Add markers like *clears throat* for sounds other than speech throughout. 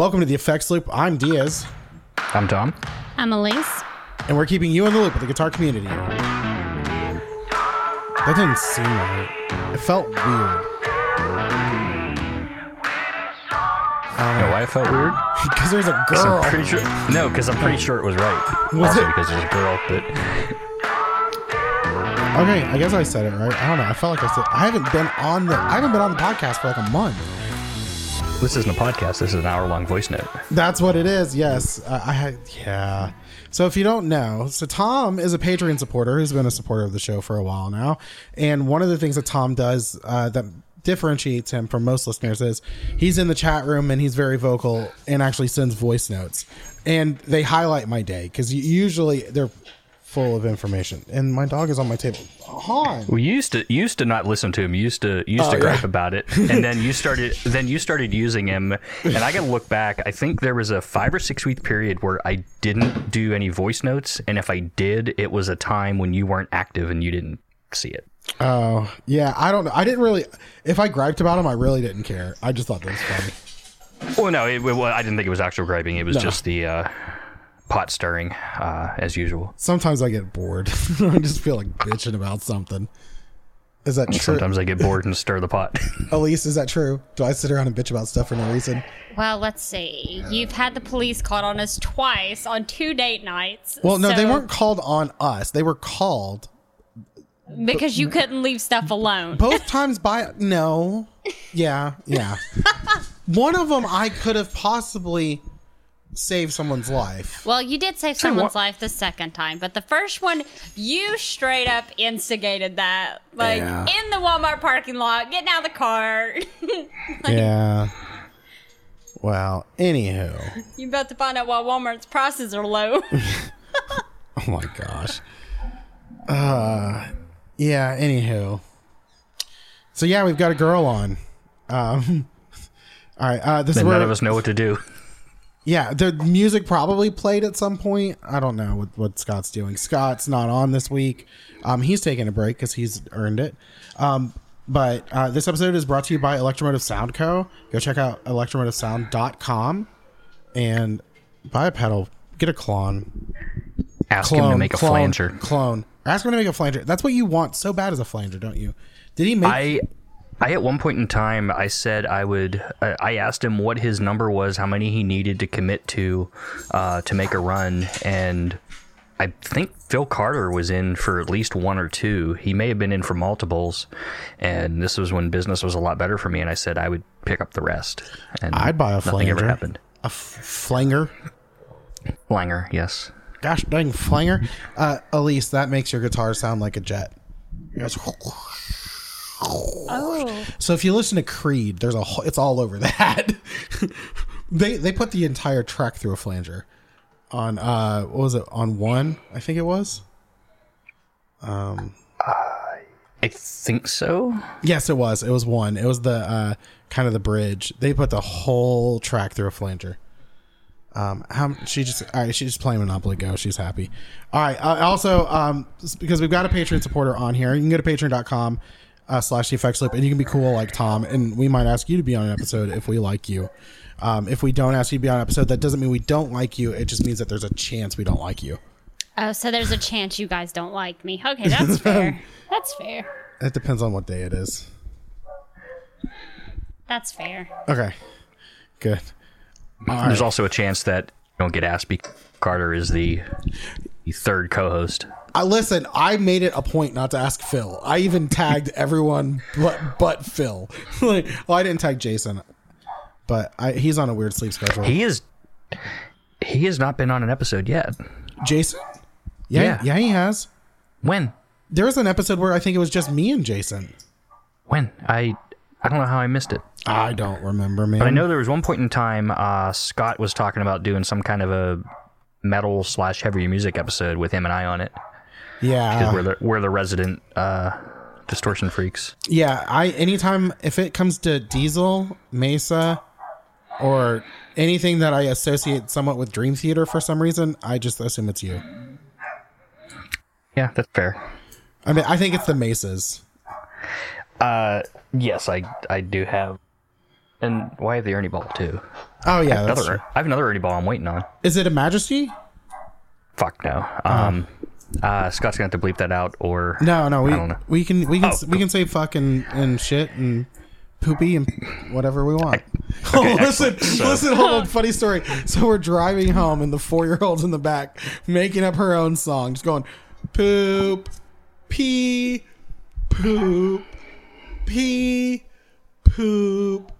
Welcome to the Effects Loop. I'm Diaz, I'm Tom. I'm Elise. and we're keeping you in the loop with the guitar community. That didn't seem right. It felt weird. You know why I felt weird? *laughs* Because there's a *laughs* girl. I'm pretty sure. No, because I'm pretty sure it was right. Was also it? because there's a girl, but Okay, I guess I said it right. I don't know. I felt like I said I haven't been on the I haven't been on the podcast for like a month. This isn't a podcast. This is an hour-long voice note. That's what it is. Yes, uh, I. Yeah. So if you don't know, so Tom is a Patreon supporter who's been a supporter of the show for a while now, and one of the things that Tom does uh, that differentiates him from most listeners is he's in the chat room and he's very vocal and actually sends voice notes, and they highlight my day because usually they're full of information. And my dog is on my table. Han. We used to used to not listen to him. You used to used Oh, to yeah. gripe about it, and then you *laughs* started then you started using him. And I got to look back. I think there was a five or six week period where I didn't do any voice notes, and if I did, it was a time when you weren't active and you didn't see it. Oh yeah, I don't know. I didn't really. If I griped about him, I really didn't care. I just thought that was funny. Well, no, it, well, I didn't think it was actual griping. It was No. just the uh, pot stirring, uh, as usual. Sometimes I get bored. *laughs* I just feel like bitching about something. Is that true? Sometimes I get bored and stir the pot. *laughs* Elise, is that true? Do I sit around and bitch about stuff for no reason? Well, let's see. You've had the police called on us twice on two date nights. Well, no, they weren't called on us. They were called because you couldn't leave stuff alone. both times by no. Yeah, yeah. *laughs* One of them I could have possibly saved someone's life. Well, you did save someone's life the second time, but the first one, you straight up instigated that. Like Yeah. in the Walmart parking lot, getting out of the car. *laughs* Yeah. Well, anywho. you about to find out why Walmart's prices are low. *laughs* Oh my gosh. Uh yeah, anywho. So yeah, we've got a girl on. Um *laughs* all right, uh this is and where none of us know what to do. Yeah, the music probably played at some point. I don't know what, what Scott's doing. Scott's not on this week. Um, he's taking a break because he's earned it. Um, but uh, this episode is brought to you by Electromotive Sound Co. Go check out electromotivesound.com and buy a pedal. Get a clone. Ask Clone. him to make a clone, flanger. Clone. Ask him to make a flanger. That's what you want so bad as a flanger, don't you? Did he make? I, I at one point in time, I said I would. I asked him what his number was, how many he needed to commit to, uh, to make a run, and I think Phil Carter was in for at least one or two. He may have been in for multiples, and this was when business was a lot better for me. And I said I would pick up the rest. And I'd buy a nothing flanger. ever happened. A f- flanger. Flanger, yes. Gosh dang flanger. Uh, Elise, that makes your guitar sound like a jet. Yes. Oh. So if you listen to Creed, there's a whole, it's all over that. *laughs* they they put the entire track through a flanger on uh what was it on one I think it was. Um, I think so. Yes, it was. It was one. It was the uh kind of the bridge. They put the whole track through a flanger. Um, how she just all right? She's just playing Monopoly Go. She's happy. All right. Uh, also, um, because we've got a Patreon supporter on here, you can go to patreon.com uh, slash the effects loop, and you can be cool like Tom, and we might ask you to be on an episode if we like you. Um, if we don't ask you to be on an episode, that doesn't mean we don't like you. It just means that there's a chance we don't like you. Oh, so there's a chance you guys don't like me. Okay, that's *laughs* fair. That's fair. It depends on what day it is. That's fair. Okay. Good. There's also a chance that you don't get asked because Carter is the, the third co-host. I listen. I made it a point not to ask Phil. I even tagged everyone but but Phil. *laughs* like, well, I didn't tag Jason, but I, he's on a weird sleep schedule. He is. He has not been on an episode yet. Jason, yeah, yeah, Yeah. he has. When? There was an episode where I think it was just me and Jason. When? I I don't know how I missed it. I don't remember, man. But I know there was one point in time uh, Scott was talking about doing some kind of a metal slash heavier music episode with him and I on it. Yeah, we're the we're the resident uh, distortion freaks. yeah. I anytime if it comes to Diesel, Mesa, or anything that I associate somewhat with Dream Theater for some reason, I just assume it's you. Yeah, that's fair. I mean, I think it's the Mesas. Uh, yes, I I do have. And why have the Ernie ball too? Oh yeah, that's Another. I have another Ernie ball I'm waiting on. Is it a Majesty? Fuck no. Um, uh, Scott's gonna have to bleep that out, or No, no. We I we can we can Oh, we can say fuck and, and shit and poopy and whatever we want. *laughs* oh, listen. So- listen. Hold on. Funny story. So we're driving home, and the four year old's in the back making up her own song, just going poop, pee, poop, pee, poop,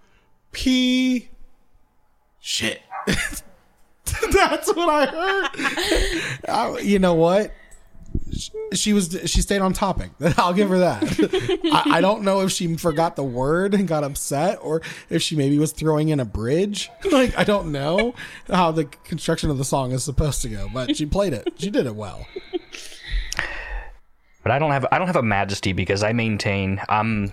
pee. Shit. *laughs* That's what I heard. I- you know what? She was she stayed on topic. *laughs* I'll give her that. *laughs* I, I don't know if she forgot the word and got upset, or if she maybe was throwing in a bridge. *laughs* Like I don't know how the construction of the song is supposed to go, but she played it. She did it well. but I don't have I don't have a majesty because I maintain I'm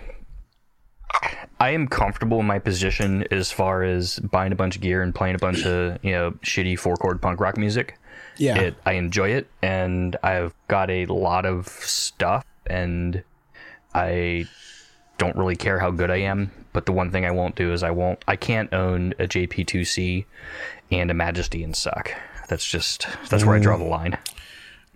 I am comfortable in my position as far as buying a bunch of gear and playing a bunch of you know shitty four chord punk rock music. Yeah, It I enjoy it and I've got a lot of stuff and I don't really care how good I am. But the one thing I won't do is I won't I can't own a JP2C and a Majesty and suck. That's just that's where I draw the mm. line.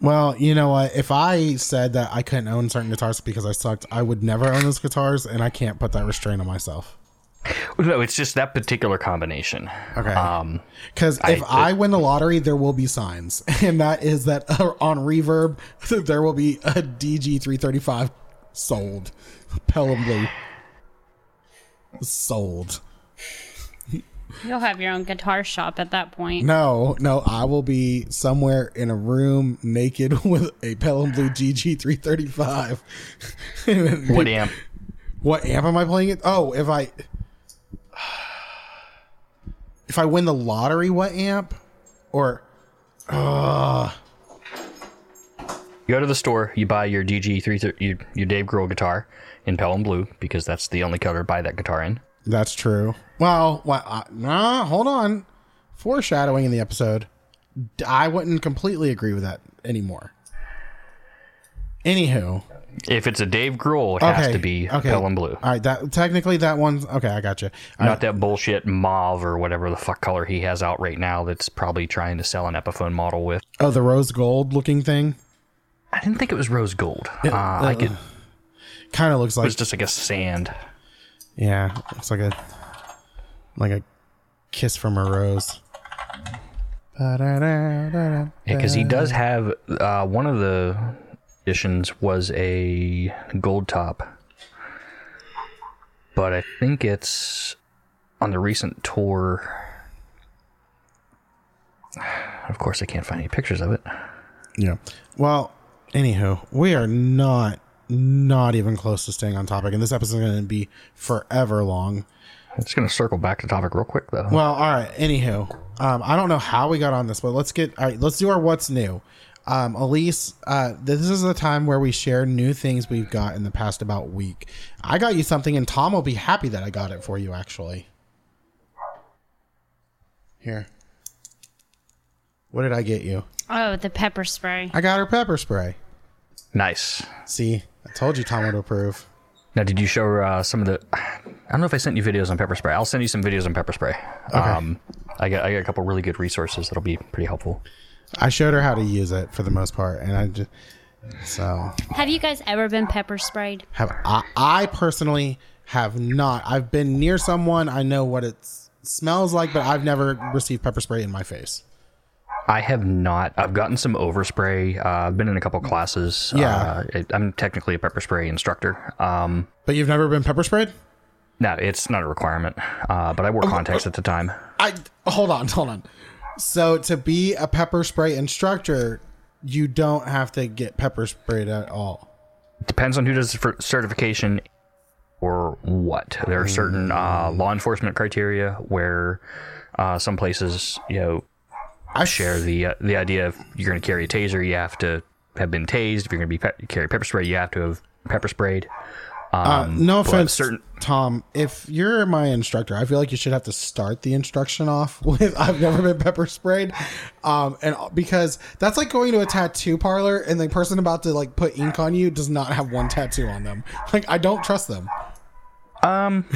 Well, you know what? If I said that I couldn't own certain guitars because I sucked, I would never own those guitars, and I can't put that restraint on myself. *laughs* No, it's just that particular combination. Okay. Um, Because if I- I, win the lottery, there will be signs, *laughs* and that is that uh, on Reverb *laughs* there will be a DG three thirty five sold, Pelham Blue sold. You'll have your own guitar shop at that point. No, no, I will be somewhere in a room naked with a Pelham Blue DG three thirty five. what amp? What amp am I playing it? Oh, if I if I win the lottery, what amp? Or You go to the store, you buy your DG three your, your Dave Grohl guitar in Pelham Blue because that's the only color to buy that guitar in. That's true. Well, well uh, nah, hold on. Foreshadowing in the episode. I wouldn't completely agree with that anymore. Anywho, If it's a Dave Grohl, it has to be okay. Pelham Blue, All right, that technically that one's okay. I got you. not that bullshit mauve or whatever the fuck color he has out right now. That's probably trying to sell an Epiphone model with. Oh, the rose gold looking thing I didn't think it was rose gold. uh, I could, it kind of looks like it's just like a sand. yeah, looks like a like a kiss from a rose. Yeah, because he does have uh, one of the editions was a gold top, but I think it's on the recent tour. Of course, I can't find any pictures of it. Yeah. Well, anywho, we are not not even close to staying on topic, and this episode is going to be forever long. I'm just gonna circle back to topic real quick though. Well, all right. Anywho, um, I don't know how we got on this, but let's get all right. Let's do our what's new. Um, Elise, uh, this is the time where we share new things we've got in the past about week. I got you something, and Tom will be happy that I got it for you. Actually, here. What did I get you? Oh, the pepper spray. I got her pepper spray. nice. See, I told you Tom would approve. Now, did you show her uh, some of the? I don't know if I sent you videos on pepper spray. I'll send you some videos on pepper spray. Um, I got I got a couple really good resources that'll be pretty helpful. I showed her how to use it for the most part, and I just so Have you guys ever been pepper sprayed? have I, I personally have not. I've been near someone. I know what it smells like, but I've never received pepper spray in my face. I have not. I've gotten some overspray. Uh, I've been in a couple classes. Yeah. Uh, it, I'm technically a pepper spray instructor. Um, But you've never been pepper sprayed? no, it's not a requirement. Uh, but I wore contacts at the time. I hold on, hold on. So to be a pepper spray instructor, you don't have to get pepper sprayed at all. Depends on who does the certification or what. There are certain uh, law enforcement criteria where uh, some places, you know, I share the uh, the idea of you're going to carry a taser, you have to have been tased. If you're going to be pe- carry pepper spray, you have to have pepper sprayed. Uh, no offense, certain- Tom. If you're my instructor, I feel like you should have to start the instruction off *laughs* with "I've never been pepper sprayed," um, and because that's like going to a tattoo parlor and the person about to like put ink on you does not have one tattoo on them. Like I don't trust them. Um, *laughs*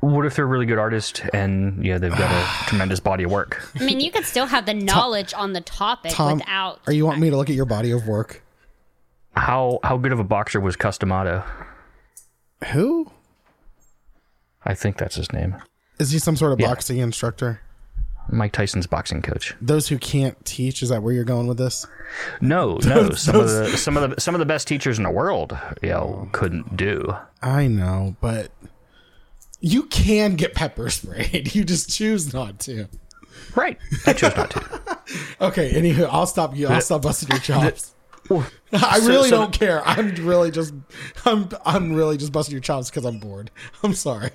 What if they're a really good artist and yeah, they've got a *sighs* tremendous body of work? I mean, you could still have the *laughs* knowledge on the topic Tom, without. are you want me to look at your body of work? How how good of a boxer was Cus D'Amato? Who I think that's his name. is he? Some sort of Yeah. boxing instructor? Mike Tyson's boxing coach. Those who can't teach. Is that where you're going with this? No, *laughs* no. Some of the some of the some of the best teachers in the world, you know, oh. couldn't do. I know, but you can get pepper sprayed. *laughs* You just choose not to. Right. I chose not to. *laughs* Okay. Anywho, I'll stop you. I'll stop busting your chops. Well, *laughs* I so- really so- don't care. I'm really just, I'm, I'm really just busting your chops because I'm bored. *laughs* I'm sorry.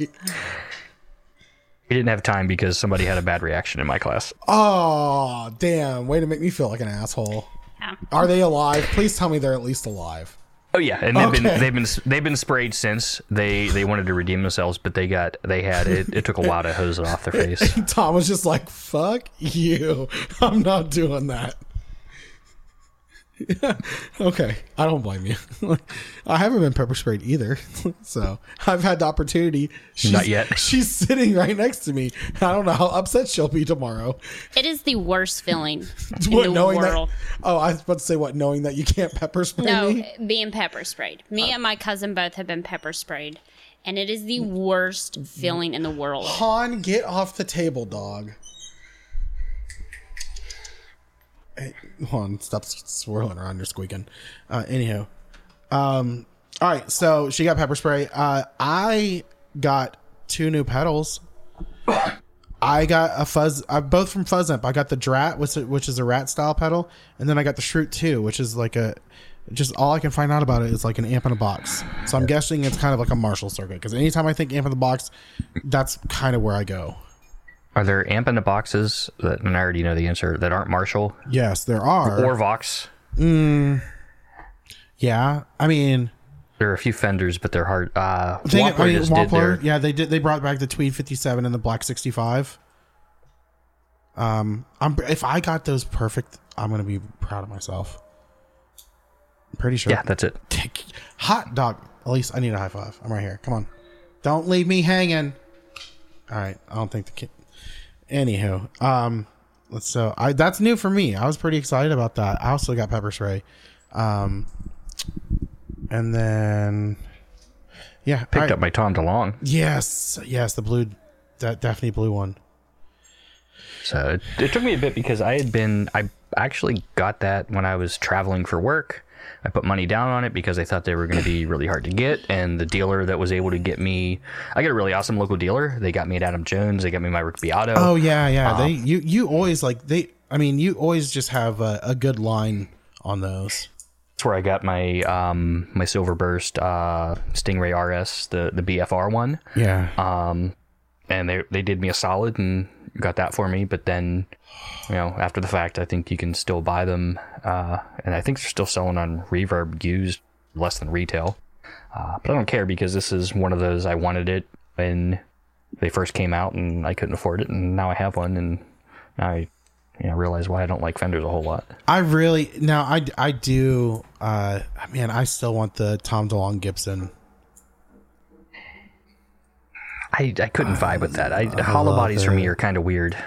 He didn't have time because somebody had a bad reaction in my class. Oh, damn. Way to make me feel like an asshole. Yeah. Are they alive? Please tell me they're at least alive. Oh yeah, and they've Okay. been they've been they've been sprayed since. They they wanted to redeem themselves, but they got they had it. It took a while to hose it off their face. *laughs* Tom was just like, fuck you. I'm not doing that. *laughs* okay. I don't blame you. *laughs* I haven't been pepper sprayed either. *laughs* so I've had the opportunity. She's, Not yet. She's sitting right next to me. I don't know how upset she'll be tomorrow. It is the worst feeling in the knowing world. that? Oh, I was about to say what? Knowing that you can't pepper spray No, me? being pepper sprayed. Me uh, and my cousin both have been pepper sprayed, and it is the mm. worst feeling in the world. Han, get off the table, dog. Hey, Han, stop swirling around. You're squeaking. Uh, anyhow, um, all right. So she got pepper spray. Uh, I got two new pedals. I got a fuzz, uh, both from Fuzz Amp. I got the Drat, which is, which is a rat style pedal, and then I got the Shroot 2, which is like a. Just all I can find out about it is like an amp in a box. So I'm guessing it's kind of like a Marshall circuit because anytime I think amp in the box, that's kind of where I go. Are there amp in the boxes that and I already know the answer that aren't Marshall Yes, there are. or Vox? yeah, I mean, There are a few Fenders, but they're hard. Uh, thing, Wampler I mean, just did Wampler, their, yeah, they did. They brought back the Tweed 57 and the Black 65. Um, I'm if I got those perfect, I'm gonna be proud of myself. I'm pretty sure. yeah, that's it. Hot dog. At least I need a high five. I'm right here. Come on. Don't leave me hanging. All right. I don't think the kid. Anywho, um, so I that's new for me. I was pretty excited about that. I also got pepper spray, um, and then yeah, Picked I- up my Tom DeLonge. Yes, yes, the blue, that Daphne blue one. So it, it took me a bit because I had been, I actually got that when I was traveling for work. I put money down on it because I thought they were going to be *laughs* really hard to get. And the dealer that was able to get me, I got a really awesome local dealer. They got me at Adam Jones. They got me my Rick Beato. Oh yeah, yeah. Uh-huh. they you you always like they. I mean, you always just have a, a good line on those. That's where I got my um my Silver Burst uh Stingray RS, the the BFR one. Yeah. Um, and they they did me a solid and got that for me. But then, you know, after the fact, I think you can still buy them, uh, and I think they're still selling on Reverb used less than retail. Uh, but I don't care because this is one of those I wanted it when they first came out and I couldn't afford it, and now I have one, and now I. You know, realize why I don't like Fenders a whole lot. I really now I I do. Uh, man, I still want the Tom DeLonge Gibson. I, I couldn't vibe with that. I, hollow love bodies for me are kind of weird.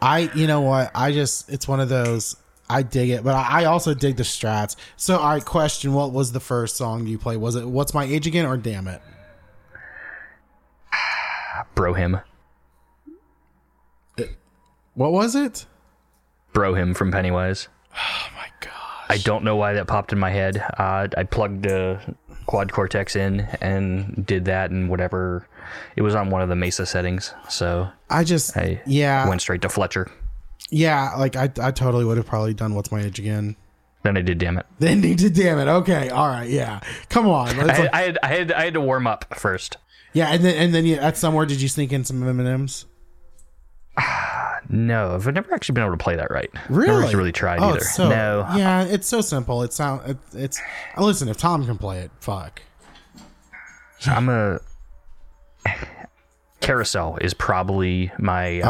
I you know what? I just it's one of those. I dig it, but I I also dig the strats. So, right, question: What was the first song you played? Was it "What's My Age Again" or "Damn It"? Bro Hymn, What was it? Bro Hymn from Pennywise. Oh my god! I don't know why that popped in my head. Uh, I plugged the quad cortex in and did that and whatever. It was on one of the Mesa settings, so I just I yeah went straight to Fletcher. yeah like I I totally would have probably done "What's My Age Again." Then I did. Damn it! Then ending did, "Damn It." Okay, all right, yeah. Come on, *laughs* I had, like- I had I had I had to warm up first. yeah, and then and then you, at somewhere did you sneak in some M and M's? *sighs* No, I've never actually been able to play that right. Really? Never really tried Oh, either. so, no, Yeah, it's so simple. It sound it, it's. Listen, if Tom can play it, fuck. I'm a carousel is probably my uh,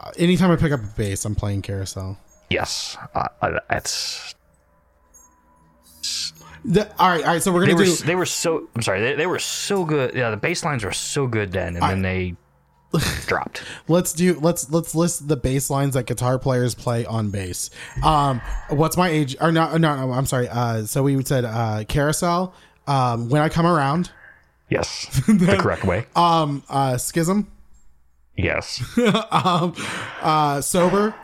Uh, anytime I pick up a bass, I'm playing carousel. yes. Uh, uh, that's The, all right, all right. So we're gonna were do. they were so I'm sorry they, they were so good. Yeah, the bass lines were so good then, and then they *laughs* dropped. Let's do. Let's let's list the bass lines that guitar players play on bass. Um, what's my age? Or no, no, no. I'm sorry. Uh, so we said uh, carousel. Um, when I come around. Yes, *laughs* the correct way. Um, uh, schism. Yes, *laughs* um, uh, sober.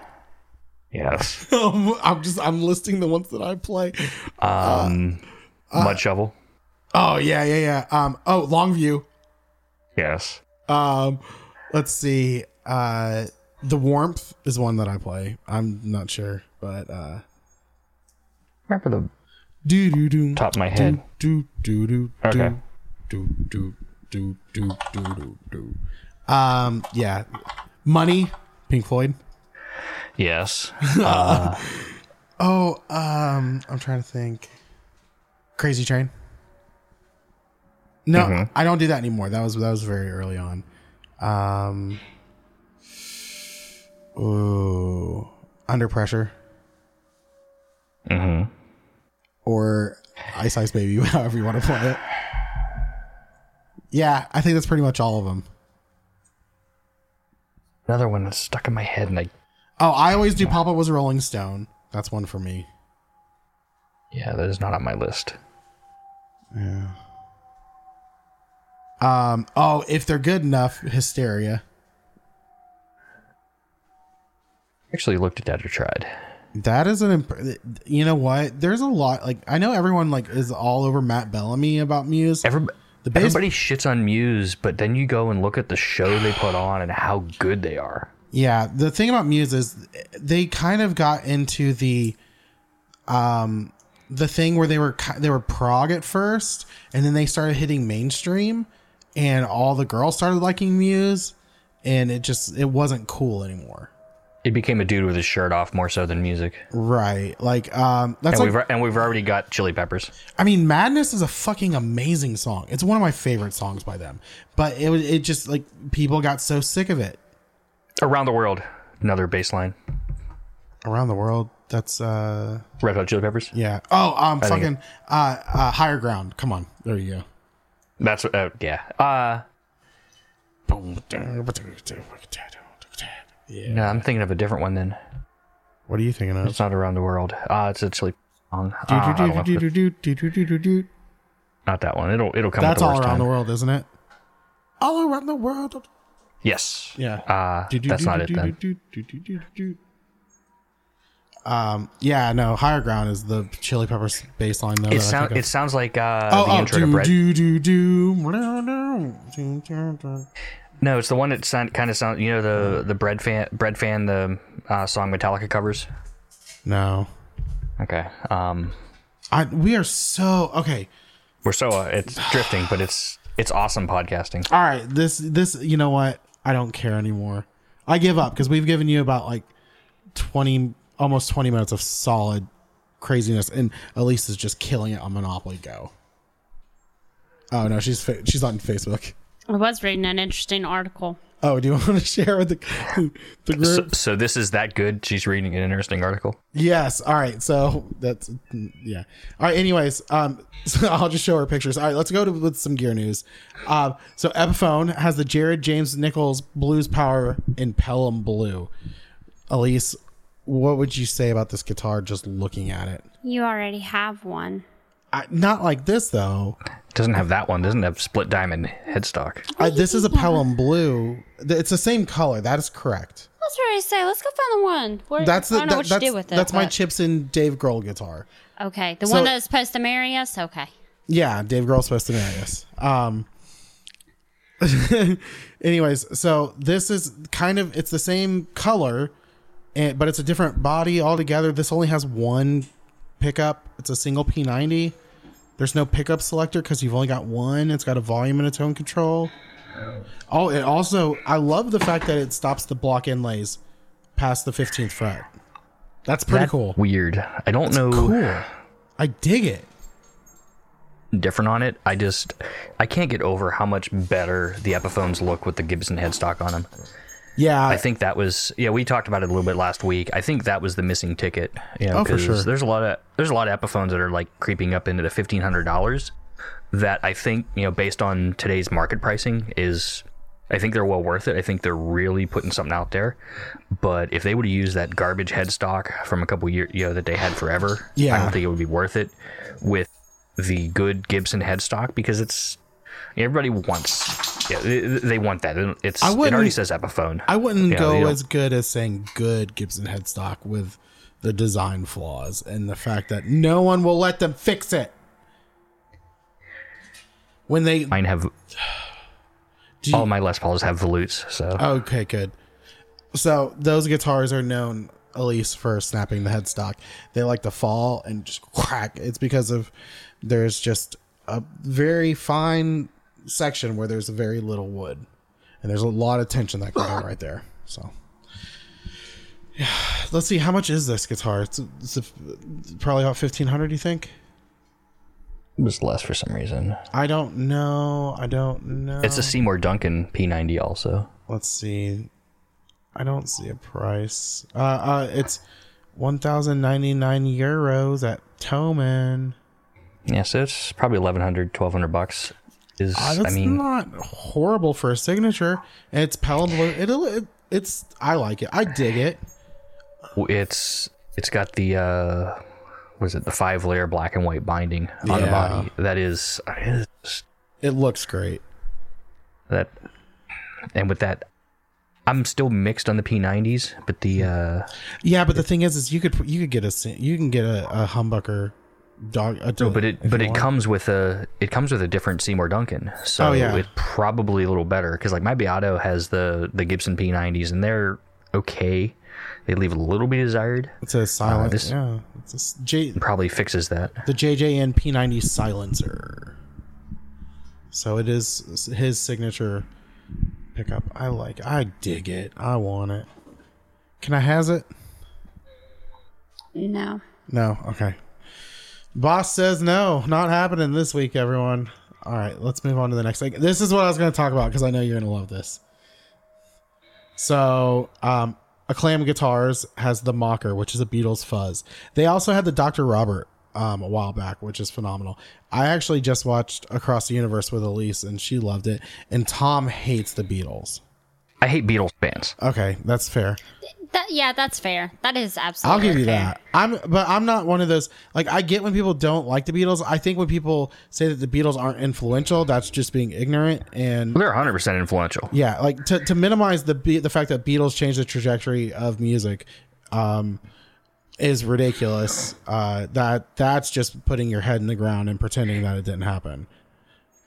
yes. *laughs* um, I'm just I'm listing the ones that I play. Um, Mudshovel. Oh yeah, yeah, yeah. Um, oh Longview. Yes. Um, let's see. Uh, the warmth is one that I play. I'm not sure, but uh, Remember the do do do top of my head. Do do do do Okay. Do do do do do do do. Um, yeah, money. Pink Floyd. Yes. *laughs* Oh, um, I'm trying to think. Crazy Train. No, I don't do that anymore. That was that was very early on. Um. Ooh, under pressure. Mm-hmm. Or Ice Ice Baby, *laughs* however you want to play it. Yeah, I think that's pretty much all of them. Another one that's stuck in my head, and I Oh, I always do. Papa was a Rolling Stone. That's one for me. yeah, that is not on my list. Yeah. Um. Oh, if they're good enough, Hysteria. Actually, looked at that or tried. That is an imp- you know what? There's a lot like I know everyone like is all over Matt Bellamy about Muse. Every, The everybody shits on Muse, but then you go and look at the show they put on and how good they are. Yeah, the thing about Muse is they kind of got into the um the thing where they were they were prog at first and then they started hitting mainstream and all the girls started liking Muse and it just it wasn't cool anymore. It became a dude with his shirt off more so than music. Right. Like um that's And like we've and we've already got Chili Peppers. I mean, Madness is a fucking amazing song. It's one of my favorite songs by them. But it was it just like people got so sick of it Around the World, another bass line. around the world. That's uh Red Hot Chili Peppers. yeah. Oh, um think fucking uh, uh higher ground. Come on. There you go. That's uh, yeah. Uh Yeah. no, I'm thinking of a different one then. What are you thinking of? It's not Around the World. Uh it's a Chili song. Uh, don't know if the- not that one. It'll it'll come. That's all around time. the world, isn't it? All around the world. Yes. Yeah. Uh, that's not it then. Um. Yeah. No. Higher ground is the Chili Peppers bass line. Though, It that I sound think of. it sounds like uh, Oh, the oh, intro to do, Bread. do, do, do. No, it's the one that sound, kind of sounds. You know the the Breadfan bread fan the uh, song Metallica covers. No. Okay. Um, I, we are so okay. we're so uh, it's drifting, but it's it's awesome podcasting. All right, this this you know what? I don't care anymore. I give up because we've given you about like twenty, almost twenty minutes of solid craziness, and Elise is just killing it on Monopoly Go. Oh no, she's fa- she's on Facebook. I was reading an interesting article. Oh, do you *laughs* want to share with the the group? So, so this is that good. She's reading an interesting article. Yes. All right. So that's yeah. All right. Anyways, um, *laughs* so I'll just show her pictures. All right. Let's go to with some gear news. Um, so Epiphone has the Jared James Nichols Blues Power in Pelham Blue. Elise, what would you say about this guitar? Just looking at it, You already have one. I, not like this though. Doesn't have that one. Doesn't have split diamond headstock. I, this is a Pelham Blue. It's the same color. That is correct. That's what I say, let's go find the one. Where, That's the I don't know that- what you that's, did with it. that's my but- Chips and Dave Grohl guitar. Okay, the So- one that's supposed to marry us. Okay. Yeah, Dave Grohl's supposed to marry us. Um. *laughs* anyways, so this is kind of it's the same color, and but it's a different body altogether. This only has one pickup. It's a single P90. There's no pickup selector because you've only got one. It's got a volume and a tone control. Oh, it also I love the fact that it stops the block inlays past the 15th fret. That's pretty cool. Weird. I don't know Cool. I dig it. different on it. I just I can't get over how much better the Epiphones look with the Gibson headstock on them. Yeah, I think that was yeah. We talked about it a little bit last week. I think that was the missing ticket. You know, Oh, for sure. There's a lot of there's a lot of Epiphones that are like creeping up into the fifteen hundred dollars. That I think you know, based on today's market pricing, is I think they're well worth it. I think they're really putting something out there. But if they would have used that garbage headstock from a couple years, you know, that they had forever, yeah. I don't think it would be worth it with the good Gibson headstock because it's everybody wants. Yeah, they, they want that. It's I it already says Epiphone. I wouldn't go as good as saying good Gibson headstock with the design flaws and the fact that no one will let them fix it. When they Mine have *sighs* you- all my Les Pauls have volutes, so Okay, good. So those guitars are known, at least for snapping the headstock. They like to fall and just *laughs* crack. It's because of there's just a very fine section where there's very little wood, and there's a lot of tension that can go *laughs* right there. So. Yeah, *sighs* let's see. How much is this guitar? It's, it's a, probably about fifteen hundred. You think? it was less for some reason. I don't know. I don't know. It's a Seymour Duncan P90 also. let's see i don't see a price uh uh it's 1099 euros at Thomann Yeah, so it's probably 1100 1200 bucks. Is uh, I that's mean, not horrible for a signature. And it's palatable. it'll it, it's i like it. I dig it. it's it's got the uh was it? The five layer black and white binding on the body. That is, is it looks great. That and with that I'm still mixed on the P90s, but the uh yeah but the thing is is you could you could get a you can get a, a humbucker dog a No, but it but it want. comes with a it comes with a different Seymour Duncan, so Oh, yeah. it's probably a little better because like my Beato has the the Gibson P90s and they're okay. They leave a little bit desired. it's a uh, silent this- yeah it's a s- J, Probably fixes that. the JJN P90 silencer. So it is his signature pickup. I like. it. I dig it. I want it. Can I has it? No. No. Okay. Boss says no. Not happening this week, everyone. All right, let's move on to the next thing. This is what I was going to talk about because I know you're going to love this. So, um, Aclam Guitars has the Mocker, which is a Beatles fuzz. They also had the Dr. Robert um, a while back, which is phenomenal. I actually just watched Across the Universe with Elise, and she loved it. And Tom hates the Beatles. I hate Beatles bands. Okay, that's fair. That yeah, that's fair. That is absolutely. I'll give you fair. that. I'm, but I'm not one of those. Like, I get when people don't like the Beatles. I think when people say that the Beatles aren't influential, that's just being ignorant. And They're 100 percent influential. yeah, like to, to minimize the Be- the fact that Beatles changed the trajectory of music, um, is ridiculous. Uh, that that's just putting your head in the ground and pretending that it didn't happen.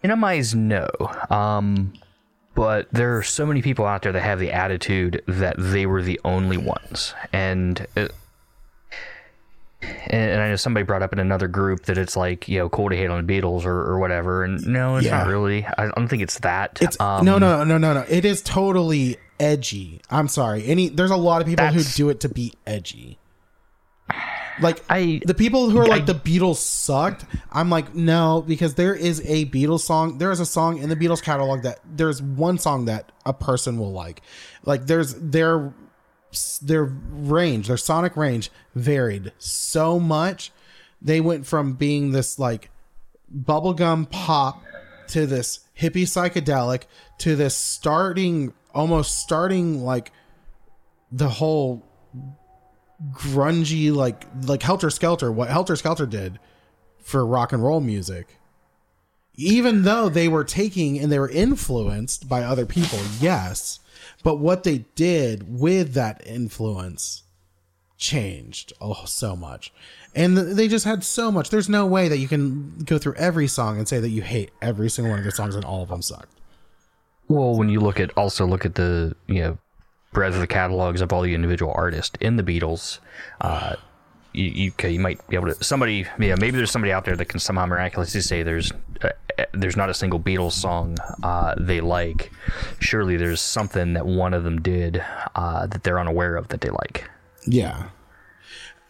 Minimize no. Um, but there are so many people out there that have the attitude that they were the only ones, and. It, and I know somebody brought up in another group that it's like you know cool to hate on the Beatles or, or whatever, and no, it's Yeah. not really. I don't think it's that. It's um, no, no, no, no, no. It is totally edgy. I'm sorry. Any there's a lot of people who do it to be edgy. Like I the people who are like the Beatles sucked. I'm like no, because there is a Beatles song. There is a song in the Beatles catalog that there's one song that a person will like. Like there's their their range, their sonic range varied so much. They went from being this like bubblegum pop to this hippie psychedelic to this starting almost starting like the whole grungy like like helter skelter what helter skelter did for rock and roll music. Even though they were taking and they were influenced by other people yes but what they did with that influence changed oh so much. And they just had so much. There's no way that you can go through every song and say that you hate every single one of their songs and all of them suck. Well, when you look at also look at the you know of the catalogs of all the individual artists in the Beatles, uh, you you, you might be able to somebody yeah maybe there's somebody out there that can somehow miraculously say there's uh, uh, there's not a single Beatles song uh, they like. Surely there's something that one of them did uh, that they're unaware of that they like. yeah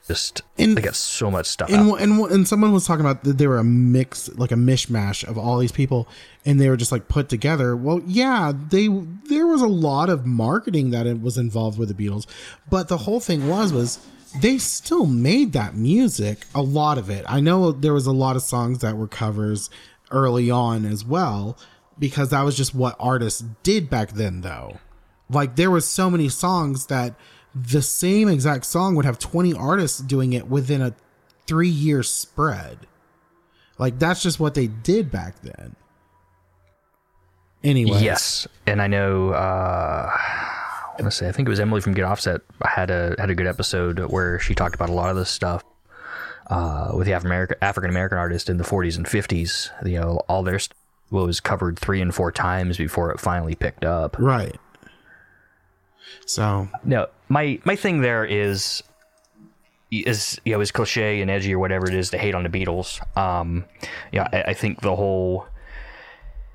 just In- they got so much stuff and, and and someone was talking about that they were a mix like a mishmash of all these people and they were just like put together well yeah they there was a lot of marketing that it was involved with the beatles but the whole thing was was they still made that music a lot of it. I know there was a lot of songs that were covers early on as well because that was just what artists did back then though. Like there was so many songs that the same exact song would have 20 artists doing it within a three year spread. Like that's just what they did back then anyway Yes, and I know. Uh, let's say I think it was Emily from Get Offset had a had a good episode where she talked about a lot of this stuff uh, with the African African American artist in the 40s and 50s. You know, all their stuff was covered three and four times before it finally picked up. right so No, my my thing there is is you know as cliche and edgy or whatever it is to hate on the Beatles. Um, yeah, I, I think the whole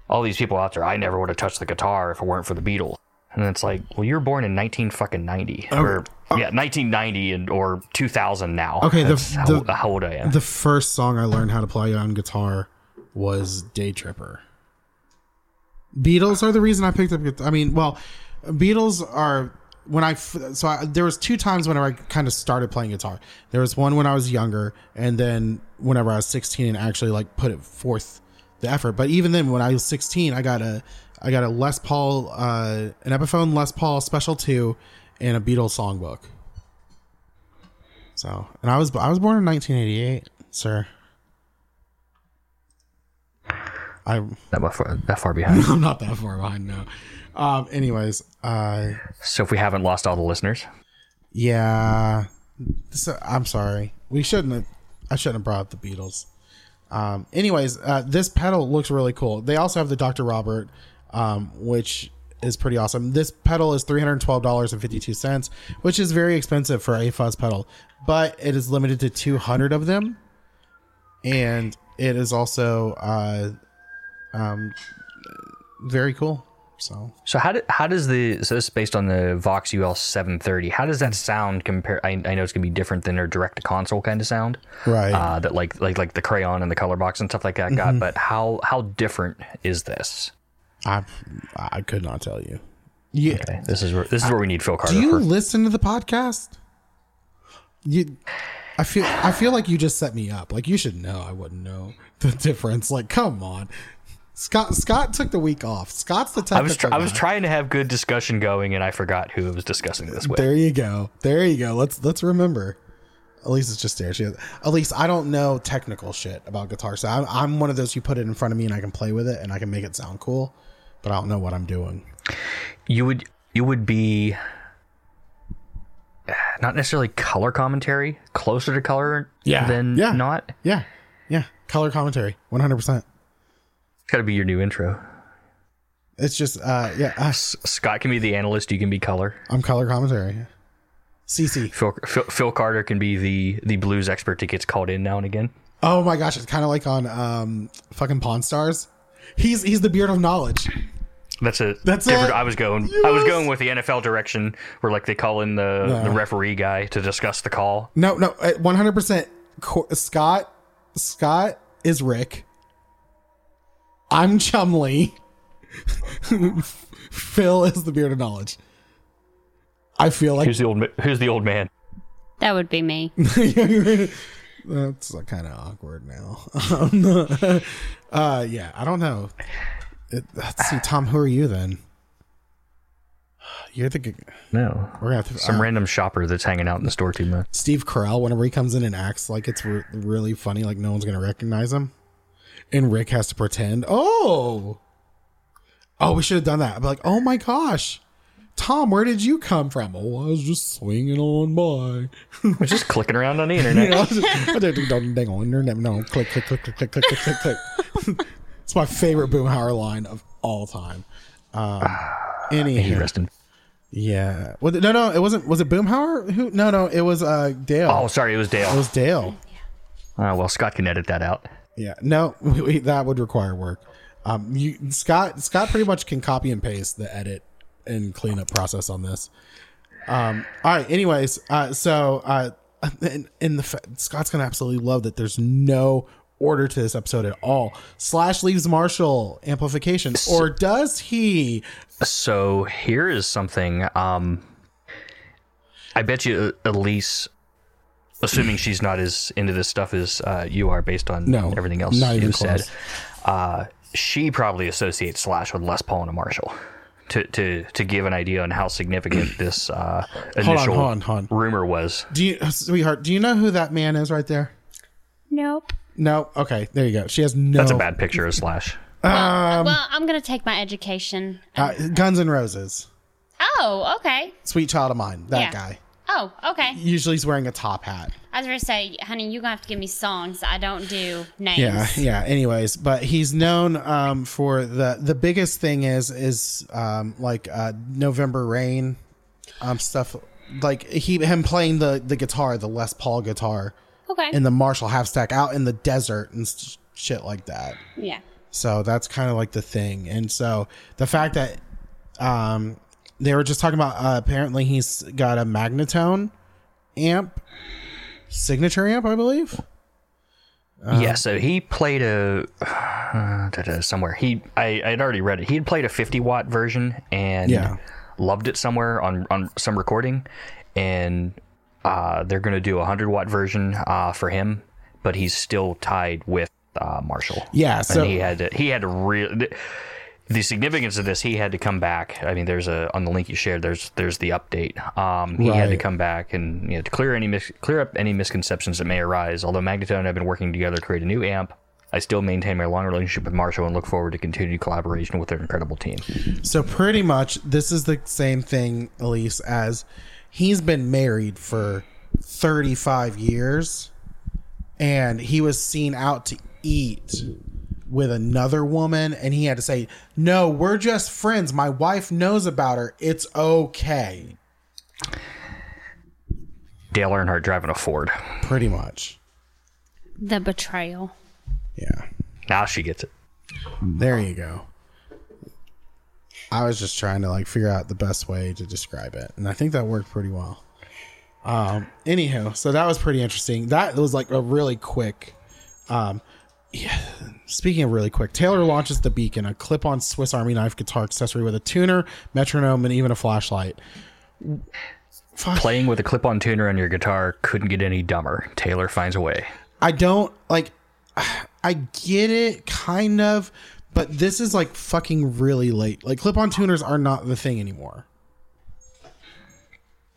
all these people out there, I never would have touched the guitar if it weren't for the Beatles. And it's like, well, you were born in nineteen fucking ninety, oh, or oh. yeah, nineteen ninety and or two thousand now. Okay, the- how, the- how old I am. the first song i learned how to play on guitar was day tripper beatles are the reason i picked up guitar. i mean well beatles are when I so I, there was two times whenever i kind of started playing guitar there was one when i was younger and then whenever i was 16 and actually like put it forth the effort but even then when i was 16 i got a i got a les paul uh an epiphone les paul special 2 and a beatles songbook so and i was i was born in 1988 sir I, that far, that far behind. *laughs* I'm not that far behind now. Um, anyways, uh, so if we haven't lost all the listeners, yeah, so, I'm sorry. We shouldn't. Have, I shouldn't have brought up the Beatles. Um, anyways, uh, this pedal looks really cool. They also have the Dr. Robert, um, which is pretty awesome. This pedal is three hundred twelve dollars and fifty two cents, which is very expensive for a fuzz pedal, but it is limited to two hundred of them, and it is also uh, um, very cool. So So how do, how does the so this is based on the Vox UL 730? How does that sound compare? I, I know it's gonna be different than their direct to console kind of sound, Right. Uh, that like like like the crayon and the color box and stuff like that got. But how how different is this? I I could not tell you. Yeah. Okay, this is where this is where we need Phil Carter. Do you for. listen to the podcast? You, I feel I feel like you just set me up. Like you should know. I wouldn't know the *laughs* difference. Like, come on. Scott Scott took the week off. Scott's the I was tr- I was trying to have good discussion going, and I forgot who I was discussing this with. There you go. There you go. Let's let's remember. Elise is just there. She has, Elise, I don't know technical shit about guitar. So I'm, I'm one of those you put it in front of me and I can play with it and I can make it sound cool, but I don't know what I'm doing. You would you would be not necessarily color commentary, closer to color Yeah, than yeah. not. Yeah, yeah. Color commentary, 100. percent It's got to be your new intro. It's just uh yeah. Uh, S- Scott can be the analyst. You can be color. I'm color commentary. CC. Phil, Phil, Phil Carter can be the the blues expert that gets called in now and again. Oh my gosh, it's kind of like on um fucking Pawn Stars. He's he's the beard of knowledge. That's it. That's Different- it. I was going. I was going with the NFL direction, where like they call in the Yeah. the referee guy to discuss the call. No, no, uh, 100%. Scott Scott is Rick. I'm Chumlee. Phil is the beard of knowledge. I feel like Who's the old? ma- Who's the old man? That would be me. *laughs* that's kind of awkward now. Um, *laughs* uh, yeah, I don't know. It, let's see, Tom. Who are you then? You're the g- No, we're gonna have to, some uh, random shopper that's hanging out in the store too much. Steve Carell whenever he comes in and acts like it's re- really funny, like no one's gonna recognize him, and Rick has to pretend. Oh, oh, we should have done that. I'd be like, oh my gosh, Tom, where did you come from? Oh, I was just swinging on by. I was just *laughs* clicking around on the internet. You know, I didn't don't on internet. No, click, click, click, click, click, click, click, click, click. *laughs* it's my favorite Boomhauer line of all time. Um, He anyhow, rest in- yeah. Was it, no, no, it wasn't. Was it Boomhauer? Who? No, no, it was uh Dale. Oh, sorry, it was Dale. It was Dale. Uh, well, Scott can edit that out. Yeah, no, *laughs* we, that would require work. Um, you Scott Scott pretty much can copy and paste the edit and cleanup process on this. Um, all right. Anyways, uh, so uh, *laughs* and, and the Scott's gonna absolutely love that. There's no order to this episode at all. Slash leaves Marshall amplification, or does he? So here is something. Um, I bet you Elise, assuming she's not as into this stuff as uh, you are, based on No, everything else not even you said, uh, she probably associates Slash with Les Paul and a Marshall. To, to, to give an idea on how significant *clears throat* this uh, Hold on, initial hold on, hold on. rumor was. Do you, sweetheart? Do you know who that man is right there? Nope. No. Okay, there you go. She has no. That's a bad picture of Slash. *laughs* well, well, I'm gonna take my education. Uh, Guns and Roses. Oh, okay. Sweet child of mine. That Yeah. guy. Oh, okay. Usually he's wearing a top hat. I was gonna say, honey, you're gonna have to give me songs. I don't do names. Yeah, yeah. Anyways, but he's known um, for the the biggest thing is is um, like uh, November Rain, um, stuff like he him playing the the guitar, the Les Paul guitar, Okay. in the Marshall half stack out in the desert and shit like that. yeah. So that's kind of like the thing. And so the fact that um, they were just talking about uh, apparently he's got a Magnatone amp, signature amp, I believe. yeah, so he played a *sighs* uh, somewhere. He I I had already read it. He had played a 50 watt version and Yeah. loved it somewhere on on some recording, and uh, they're gonna do a 100 watt version uh, for him, but he's still tied with uh, Marshall. Yeah, so- and he had to he had to re- the significance of this, he had to come back. I mean, there's a on the link you shared. There's there's the update. Um, he had to come back and you know to clear any mis- clear up any misconceptions that may arise. Although Magnatone and I have been working together to create a new amp, I still maintain my long relationship with Marshall and look forward to continued collaboration with their incredible team. So pretty much this is the same thing, Elise, as he's been married for 35 years and he was seen out to eat with another woman and he had to say, "No, we're just friends. My wife knows about her. It's okay." Dale Earnhardt driving a Ford. Pretty much. The betrayal. Yeah. Now she gets it. There you go. I was just trying to like figure out the best way to describe it, and I think that worked pretty well. Um, anywho, so that was pretty interesting. That was like a really quick. Um, yeah. Speaking of really quick, Taylor launches the Beacon, a clip-on Swiss Army knife guitar accessory with a tuner, metronome, and even a flashlight. Fuck. Playing with a clip-on tuner on your guitar couldn't get any dumber. Taylor finds a way. I don't like. I get it, kind of, but this is like fucking really late. Like clip-on tuners are not the thing anymore.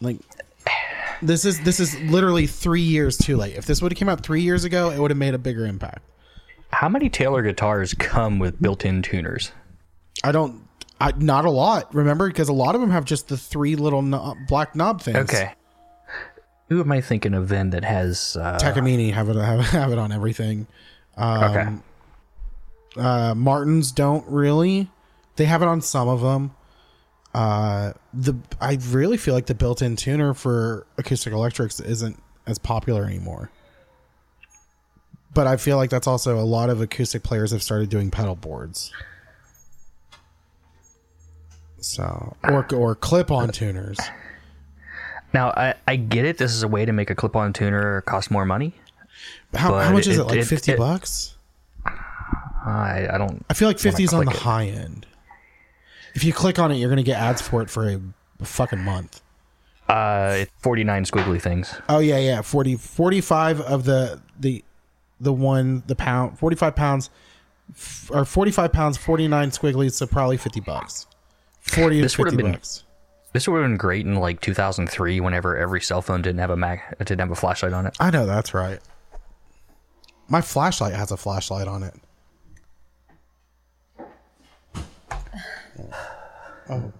Like this is this is literally three years too late. If this would have came out three years ago, it would have made a bigger impact. How many Taylor guitars come with built-in tuners? I don't. I not a lot. Remember, because a lot of them have just the three little knob, black knob things. Okay. Who am I thinking of then that has uh, Takamine have it have, *laughs* have it on everything. okay. Uh, Martins don't really. They have it on some of them. Uh, the I really feel like the built-in tuner for acoustic electrics isn't as popular anymore. But I feel like that's also a lot of acoustic players have started doing pedal boards. So or or clip-on tuners. Now I, I get it. This is a way to make a clip-on tuner cost more money. How, how much is it? it- Like it- fifty it- bucks? I I don't. I feel like fifty is on the high end. If you click on it, you're gonna get ads for it for a fucking month. Uh, 49 squiggly things. Oh yeah, yeah. 40, 45 of the the the one the pound forty five pounds or forty five pounds forty nine squigglies, so probably fifty bucks. Forty This to fifty been- bucks. This would have been great in like 2003, whenever every cell phone didn't have a Mac, didn't have a flashlight on it. I know that's right. My flashlight has a flashlight on it. *sighs* Oh,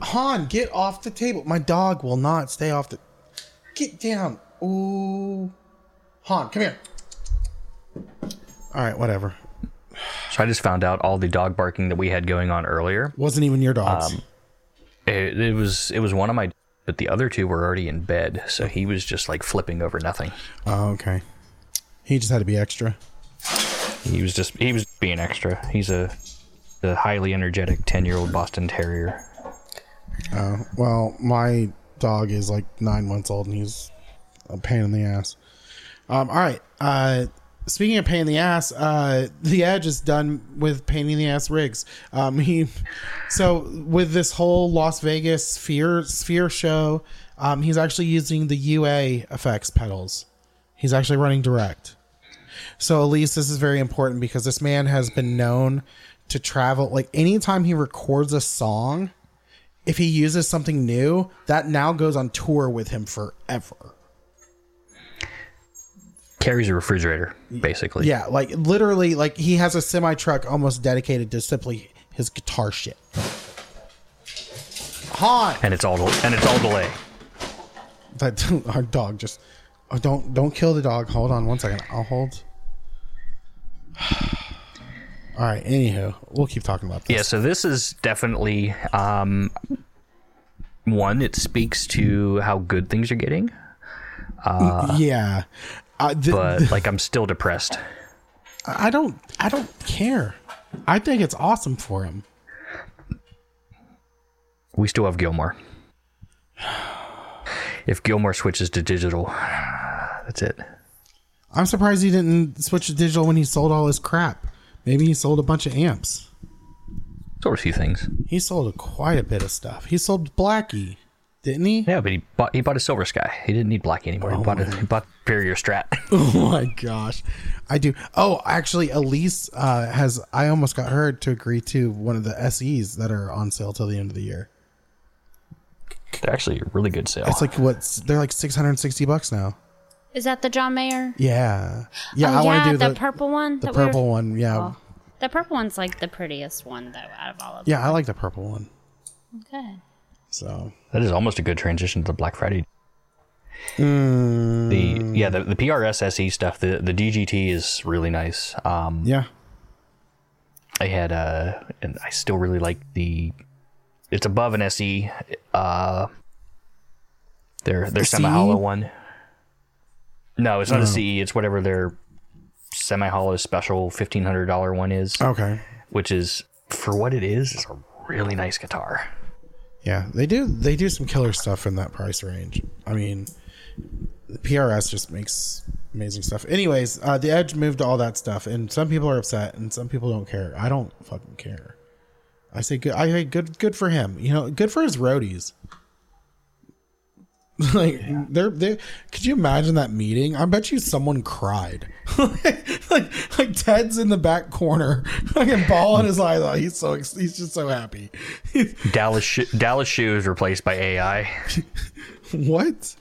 Han, get off the table. My dog will not stay off the. Get down. Ooh, Han, come here. All right, whatever. So I just found out all the dog barking that we had going on earlier. Wasn't even your dogs. It, it was it was one of my, but the other two were already in bed, so he was just like flipping over nothing. oh, okay. He just had to be extra. He was just he was being extra. He's a, a highly energetic 10 year old Boston Terrier. Oh, well, my dog is like nine months old and he's a pain in the ass. Um, all right. Uh, speaking of pain in the ass, uh, the Edge is done with pain in the ass rigs. Um, he, so with this whole Las Vegas sphere sphere show, um, he's actually using the UA effects pedals. He's actually running direct. So, Elise, this is very important because this man has been known to travel. Like, anytime he records a song, if he uses something new, that now goes on tour with him forever. Carries a refrigerator, basically. Yeah, like literally, like he has a semi truck almost dedicated to simply his guitar shit. Han, And it's all and it's all delay. that *laughs* our dog just. Oh, don't don't kill the dog. Hold on one second. I'll hold. *sighs* All right. Anywho, we'll keep talking about this. Yeah, so this is definitely um, one. It speaks to how good things are getting, yeah. Uh, but like I'm still depressed. I don't. I don't care. I think it's awesome for him. We still have Gilmour. If Gilmour switches to digital, that's it. I'm surprised he didn't switch to digital when he sold all his crap. Maybe he sold a bunch of amps. Sold a few things. He sold a, quite a bit of stuff. He sold Blackie, didn't he? Yeah, but he bought he bought a Silver Sky. He didn't need Black anymore. He bought a he bought Superior Strat. *laughs* Oh my gosh, I do. Oh, actually, Elise uh, has. I almost got her to agree to one of the SEs that are on sale till the end of the year. They're actually a really good sale. It's like what's they're like six hundred and sixty bucks now. Is that the John Mayer? Yeah, yeah. oh, I want to do the, the, purple one. the that we were- purple one. Yeah, Oh. The purple one's like the prettiest one though out of all of them. yeah. I like the purple one. them. Okay. So that is almost a good transition to the Black Friday. Mm. The yeah the, the PRS SE stuff the the DGT is really nice. Um, yeah, I had uh and I still really like the it's above an SE uh their their The semi hollow one. No, it's not a CE, it's whatever their semi hollow special fifteen hundred dollar one is. okay. Which is for what it is, is a really nice guitar. Yeah, they do. They do some killer stuff in that price range. I mean, the PRS just makes amazing stuff. Anyways, uh, the Edge moved all that stuff, and some people are upset, and some people don't care. I don't fucking care. I say good. I say good. Good for him. You know, good for his roadies. *laughs* like they're they could you imagine that meeting i bet you someone cried *laughs* like like ted's in the back corner *laughs* fucking ball in his eyes out. he's so he's just so happy Dallas Dallas Schoo's replaced by AI. What?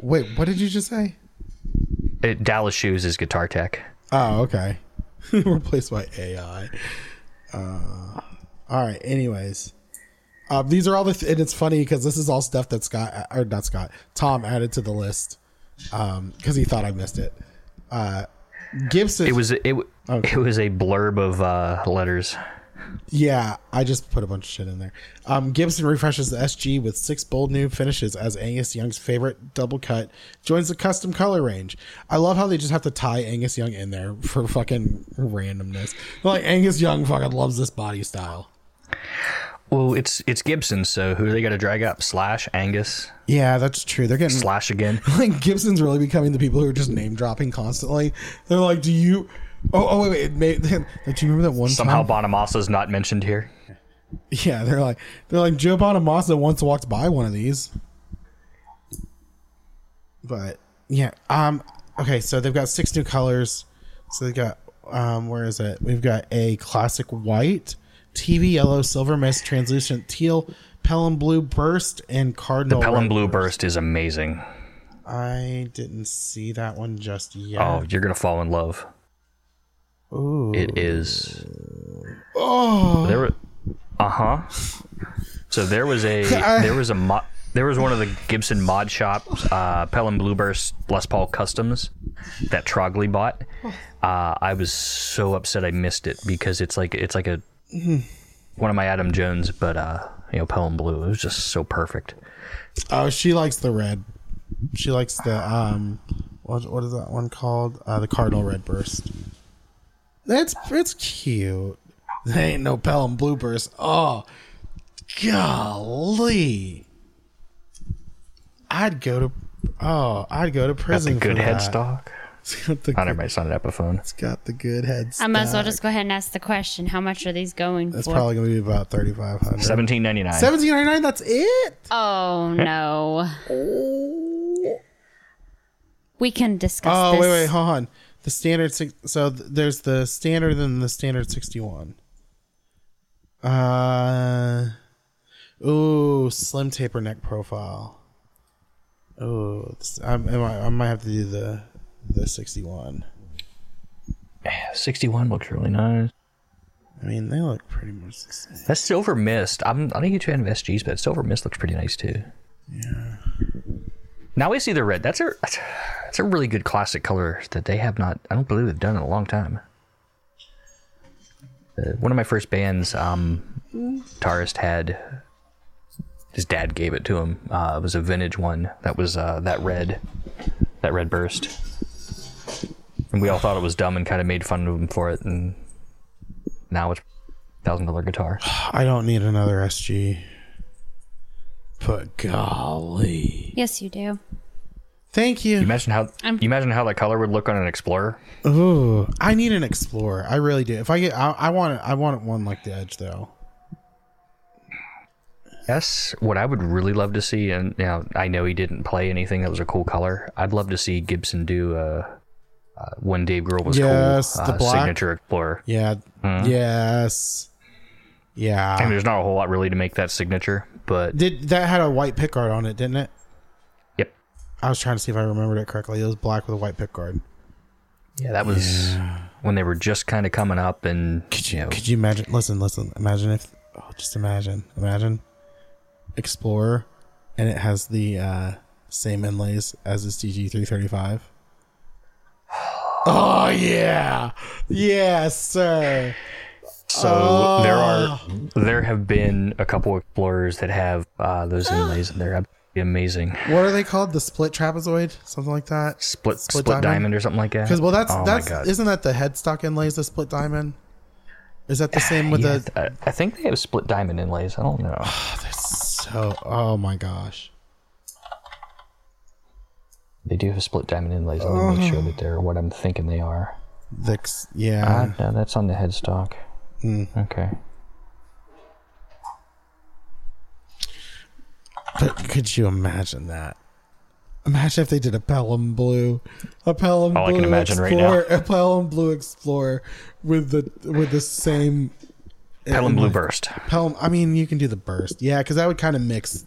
Wait, what did you just say? It, Dallas Schoo's is guitar tech. Oh, okay. Replaced by AI. Uh, all right. Anyways, uh, these are all the, th- and it's funny because this is all stuff that Scott or not Scott, Tom added to the list because he thought I missed it. Uh, Gibson. It was it, Okay. it was a blurb of uh, letters. Yeah, I just put a bunch of shit in there. Um, Gibson refreshes the SG with six bold new finishes as Angus Young's favorite double cut joins the custom color range. I love how they just have to tie Angus Young in there for fucking randomness. Like Angus Young fucking loves this body style. Well, it's it's Gibson, so who are they got to drag up? Slash Angus Yeah, that's true. They're getting slash again. *laughs* like Gibson's really becoming the people who are just name dropping constantly. They're like, "Do you?" Oh, oh wait, wait. It made, *laughs* do you remember that one Somehow time? Bonamassa's not mentioned here. Yeah, they're like they're like Joe Bonamassa once walked by one of these. But yeah, um okay, so they've got six new colors. So they got um where is it? We've got a classic white, TV yellow, silver mist, translucent teal, Pelham blue burst, and cardinal. The Pelham Blue Burst is amazing. I didn't see that one just yet. Oh, you're gonna fall in love. Ooh. It is. Oh. There were. Uh huh. So there was a *laughs* there was a mo- there was one of the Gibson mod shops, uh, Pelham Blueburst Les Paul Customs, that Trogley bought. Uh, I was so upset I missed it because it's like it's like a one of my Adam Jones, but uh, you know Pelham Blue. It was just so perfect. Oh, she likes the red. She likes the um, what what is that one called? Uh, the cardinal red burst. That's it's cute. There ain't no Pelham blue burst. Oh, golly! I'd go to Oh, I'd go to That's a prison. good for that. headstock. It's got the Not good, everybody's on an Epiphone. it's got the good head. I might as well just go ahead and ask the question: How much are these going That's for? probably gonna be about thirty five hundred. Seventeen ninety nine. Seventeen ninety nine. That's it. oh no. We can discuss. Oh this. wait, wait, hold on. The standard six. So th- there's the standard and the standard sixty one. Uh, ooh, slim taper neck profile. Oh, I, I, I might have to do the the sixty one. Sixty one looks really nice. I mean, they look pretty much the same. That silver mist. I'm not a huge fan of SGs, but silver mist looks pretty nice too. Yeah. Now we see the red. That's a that's a really good classic color that they have not. I don't believe they've done in a long time. Uh, one of my first bands, um, guitarist had his dad gave it to him. Uh, it was a vintage one that was uh, that red, that red burst, and we all thought it was dumb and kind of made fun of him for it. And now it's thousand dollar guitar. I don't need another SG. But golly, Yes, you do. thank you. You Imagine how I'm- you imagine how that color would look on an Explorer. Ooh, I need an Explorer. I really do. If I get, I, I want it. I want one like the Edge though. Yes, what I would really love to see, and you know, I know he didn't play anything that was a cool color. I'd love to see Gibson do uh, uh, when Dave Grohl was Yes, cool, the uh, black. signature Explorer. Yeah. Yes. Yeah. I mean, there's not a whole lot really to make that signature, but Did that had a white pickguard on it, didn't it? yep, I was trying to see if I remembered it correctly. It was black with a white pickguard. yeah, that was when they were just kind of coming up, and Could you you know, could you imagine? Listen, listen. Imagine if. Oh, just imagine. Imagine. Explorer, and it has the uh, same inlays as the CG three thirty five. Oh yeah, yes, sir. so there are there have been a couple Explorers that have uh, those *gasps* inlays, and they're absolutely amazing. What are they called? The split trapezoid, something like that. Split Split split, diamond? diamond? or something like that. Because well, that's oh that's isn't that the headstock inlays the split diamond? Is that the same with Yeah, the? I, I think they have split diamond inlays. I don't know. *sighs* That's so, oh my gosh. They do have split diamond inlays. Let me make sure that they're what I'm thinking they are. The, yeah. Ah, no, that's on the headstock. Hmm. Okay. But could you imagine that? Imagine if they did a Pelham Blue, a Pelham All I Blue can imagine right now. Explorer, a Pelham Blue Explorer with the with the same Pelham Blue Burst. Pelham. I mean, you can do the burst, yeah, because that would kind of mix.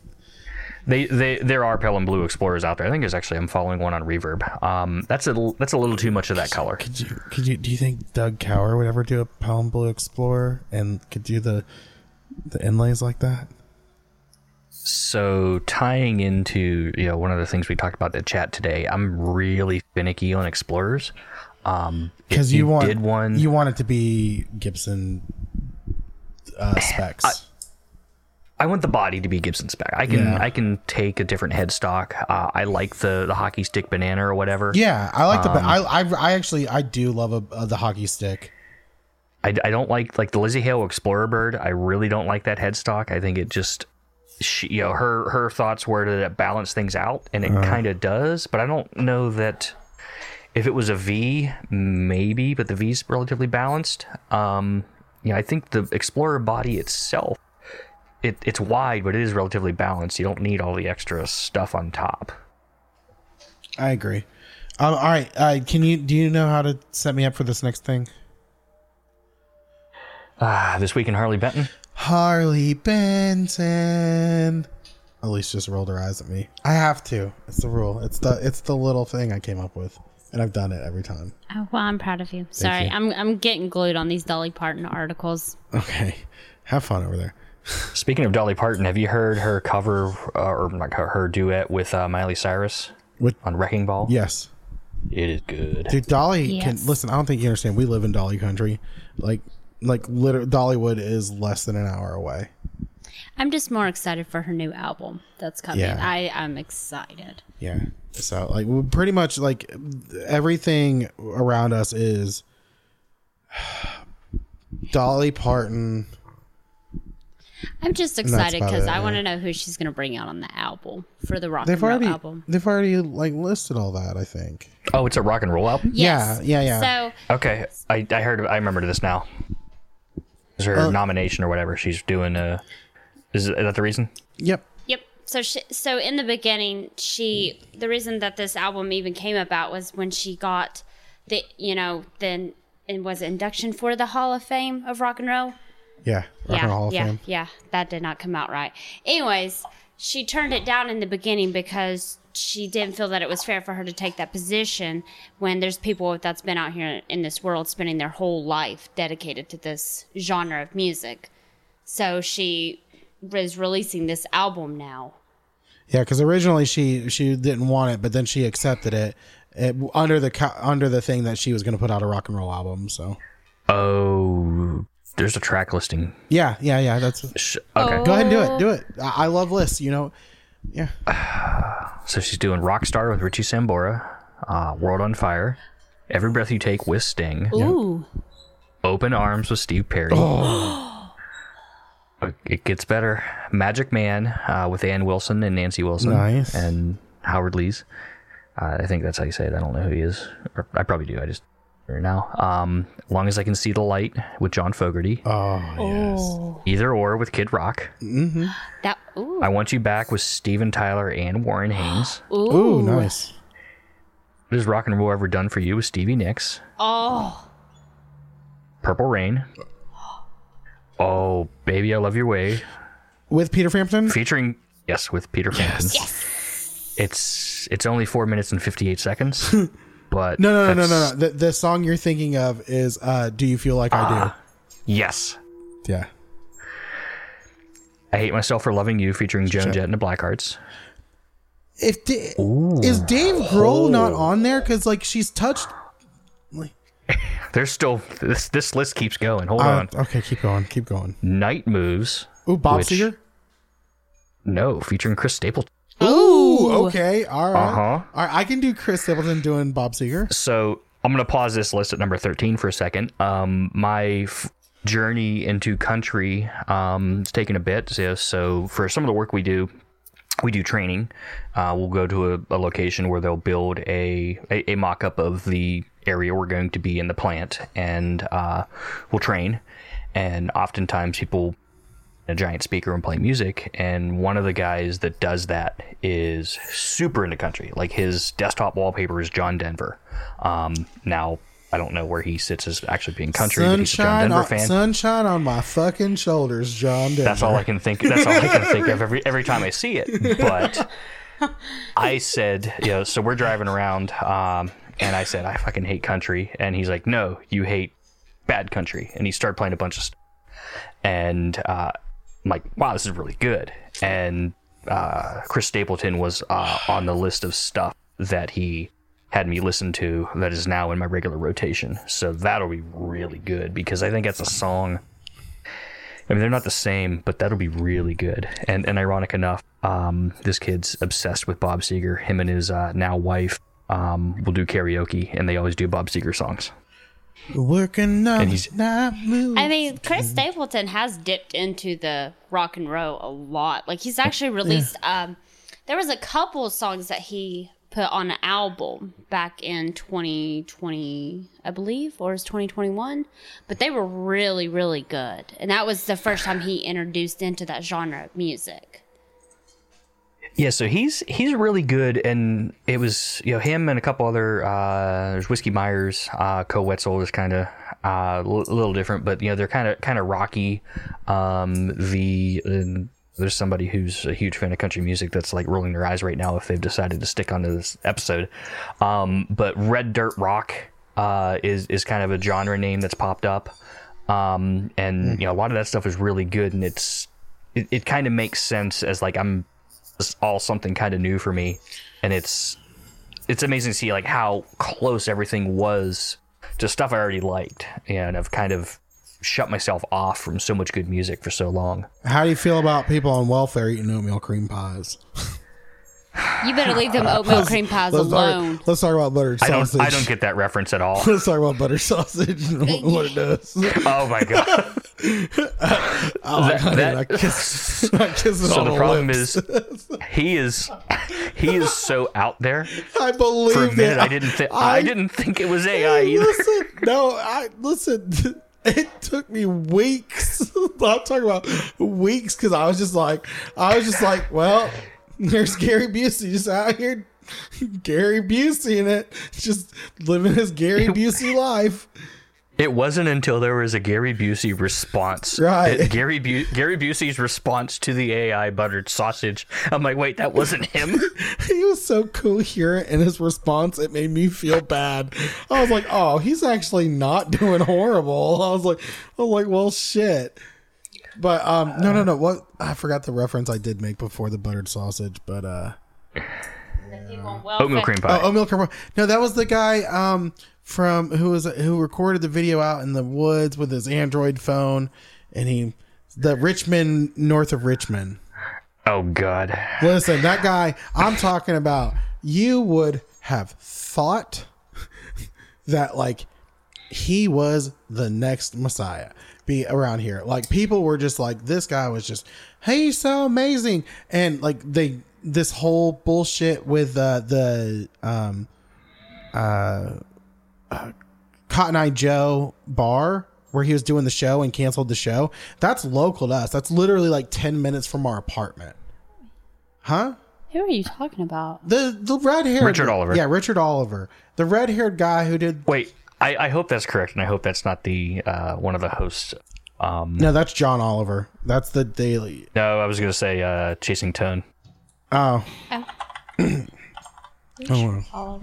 They, they, there are Pelham Blue Explorers out there. I think there's actually I'm following one on Reverb. Um, that's a that's a little too much of that color. Could you? Could you? Do you think Doug Cower would ever do a Pelham Blue Explorer and could do the the inlays like that? So tying into you know one of the things we talked about in the chat today, I'm really finicky on Explorers. Um, Because you, want did one. you want it to be Gibson uh, specs. I want the body to be Gibson's back. I can Yeah. I can take a different headstock. Uh, I like the the hockey stick banana or whatever. yeah, I like the. Um, I, I I actually I do love a, uh, the hockey stick. I, I don't like like the Lzzy Hale Explorer bird. I really don't like that headstock. I think it just she, you know her her thoughts were to balance things out, and it kind of does. But I don't know that if it was a V, maybe, but the V's relatively balanced. Um, you know, I think the Explorer body itself, it, it's wide, but it is relatively balanced. You don't need all the extra stuff on top. I agree. Um, all right, uh, can you do you know how to set me up for this next thing? Ah, this week in Harley Benton. Harley Benton. Elise just rolled her eyes at me. I have to. It's the rule. It's the it's the little thing I came up with, and I've done it every time. Oh, well, I'm proud of you. Sorry, you. I'm I'm getting glued on these Dolly Parton articles. Okay, have fun over there. Speaking of Dolly Parton, have you heard her cover uh, or like her, her duet with uh, Miley Cyrus With on Wrecking Ball? yes, It is good. dude, Dolly can listen. I don't think you understand. We live in Dolly country. Like like literally, Dollywood is less than an hour away. I'm just more excited for her new album that's coming. Yeah. I I'm excited. Yeah. So like pretty much like everything around us is *sighs* Dolly Parton. I'm just excited because I yeah. want to know who she's going to bring out on the album for the rock They've and roll already album. they've already like listed all that. I think. Oh, it's a rock and roll album. Yes. Yeah, yeah, yeah. So Okay, I, I heard. I remember this now. Is her Uh, nomination or whatever? She's doing. Uh, is, is that the reason? Yep. Yep. So she, so in the beginning, she the reason that this album even came about was when she got the you know then and was induction for the Hall of Fame of rock and roll. Yeah. Rock yeah, and Hall of yeah, Fame. yeah. That did not come out right. Anyways, she turned it down in the beginning because she didn't feel that it was fair for her to take that position when there's people that's been out here in this world spending their whole life dedicated to this genre of music. So she is releasing this album now. Yeah, because originally she she didn't want it, but then she accepted it, it under the under the thing that she was going to put out a rock and roll album. So Oh, there's a track listing. yeah, yeah, yeah. That's Sh- Okay, go ahead and do it. Do it. I, I love lists. You know. Yeah. *sighs* so she's doing Rockstar with Richie Sambora, uh, World on Fire, Every Breath You Take with Sting, Ooh. Open Arms with Steve Perry. *gasps* Uh, It gets better. Magic Man uh, with Ann Wilson and Nancy Wilson. Nice. And Howard Leese. Uh, I think that's how you say it. I don't know who he is. Or I probably do. I just right now. Um, as Long as I can see the light with John Fogerty. Oh yes. Either or with Kid Rock. *gasps* That ooh. I want you back with Steven Tyler and Warren Haynes. *gasps* Ooh. Ooh, nice. What has rock and roll ever done for you with Stevie Nicks? Oh. Purple Rain. *gasps* Oh, baby, I love your way. With Peter Frampton. Featuring yes, with Peter Frampton. Yes. It's it's only four minutes and fifty eight seconds. *laughs* but No, no, no, no, no, no. The, the song you're thinking of is uh, "Do You Feel Like I Do." Yes, Yeah. I hate myself for loving you, featuring Joan Jett and the Blackhearts. If Da- is Dave Grohl not on there because like she's touched. *laughs* There's still this this list keeps going. Hold uh, on. okay, keep going, keep going. Night moves. Ooh, Bob Which- Seger. No, featuring Chris Stapleton. Ooh, okay, all right, Uh-huh. all right. I can do Chris Stapleton doing Bob Seger. So I'm gonna pause this list at number 13 for a second. Um, my f- journey into country um, it's taken a bit. So, so for some of the work we do, we do training. Uh, we'll go to a, a location where they'll build a, a, a mock up of the area we're going to be in the plant, and uh, we'll train. And oftentimes people a giant speaker and play music. And one of the guys that does that is super into country. Like his desktop wallpaper is John Denver. Um, now I don't know where he sits as actually being country, but he's a John Sunshine, Denver on, fan. sunshine on my fucking shoulders, John. Denver. That's all I can think. That's all I can think of *laughs* every every time I see it. But I said, you know, so we're driving around, um, and I said, I fucking hate country, and he's like, No, you hate bad country, and he started playing a bunch of stuff, and uh, I'm like, Wow, this is really good, and uh, Chris Stapleton was uh, on the list of stuff that he had me listen to that is now in my regular rotation. So that'll be really good because I think that's a song. I mean, they're not the same, but that'll be really good. And and ironic enough, um, this kid's obsessed with Bob Seger. Him and his uh, now wife um, will do karaoke, and they always do Bob Seger songs. Working on And he's- not moving. I mean, Chris Stapleton has dipped into the rock and roll a lot. Like he's actually released. Um, there was a couple of songs that he put on an album back in 2020, I believe, or is 2021, but they were really, really good. And that was the first time he introduced into that genre of music. Yeah, so he's he's really good, and it was you know him and a couple other. Uh, there's Whiskey Myers, uh, Koe Wetzel is kind of uh, a little different, but you know they're kind of kind of rocky. Um, the and there's somebody who's a huge fan of country music that's like rolling their eyes right now if they've decided to stick onto this episode. Um, but Red Dirt Rock uh, is is kind of a genre name that's popped up, um, and you know a lot of that stuff is really good, and it's it, it kind of makes sense as like I'm it's all something kind of new for me and it's it's amazing to see like how close everything was to stuff i already liked and i've kind of shut myself off from so much good music for so long How do you feel about people on welfare eating oatmeal cream pies? *laughs* You better leave them *sighs* oatmeal cream pies Let's alone. talk, let's talk about buttered I sausage. don't. I don't get that reference at all. *laughs* Let's talk about butter sausage and what it does. Oh my god. *laughs* Oh, That- God, that- I kiss, I kiss it *laughs* So on the problem lips. is, he is, he is so out there. I believe For a minute. I didn't think. I, didn't think it was AI either. Listen, no, I listen. It took me weeks. I'm talking about weeks because I was just like, I was just like, well, *laughs* there's Gary Busey just out here, Gary Busey in it, just living his Gary Busey life. It wasn't until there was a Gary Busey response. Right. Gary Bu- Gary Busey's response to the AI buttered sausage. I'm like, wait, that wasn't him. *laughs* He was so coherent in his response, it made me feel bad. I was like, oh, he's actually not doing horrible. *laughs* I was like, I was like, well, shit. But um, no, no, no. What I forgot the reference I did make before the buttered sausage, but uh. Oatmeal cream pie. Oh, oatmeal cream. pie. No, that was the guy um from who was who recorded the video out in the woods with his Android phone, and he the Rich Men North of Richmond. Oh God. Listen, that guy I'm talking about. You would have thought that like he was the next Messiah be around here. Like people were just like, this guy was just, hey, he's so amazing, and like they this whole bullshit with uh, the um uh, uh Cotton Eye Joe bar where he was doing the show and canceled the show. That's local to us. That's literally like ten minutes from our apartment. Huh? Who are you talking about? The the red haired Richard Oliver. Yeah, Richard Oliver. The red haired guy who did Wait, I, I hope that's correct, and I hope that's not the uh, one of the hosts. Um, No, that's John Oliver. That's the daily. no, I was gonna say uh, Chasing Tone. Oh. Oh. *clears throat* oh.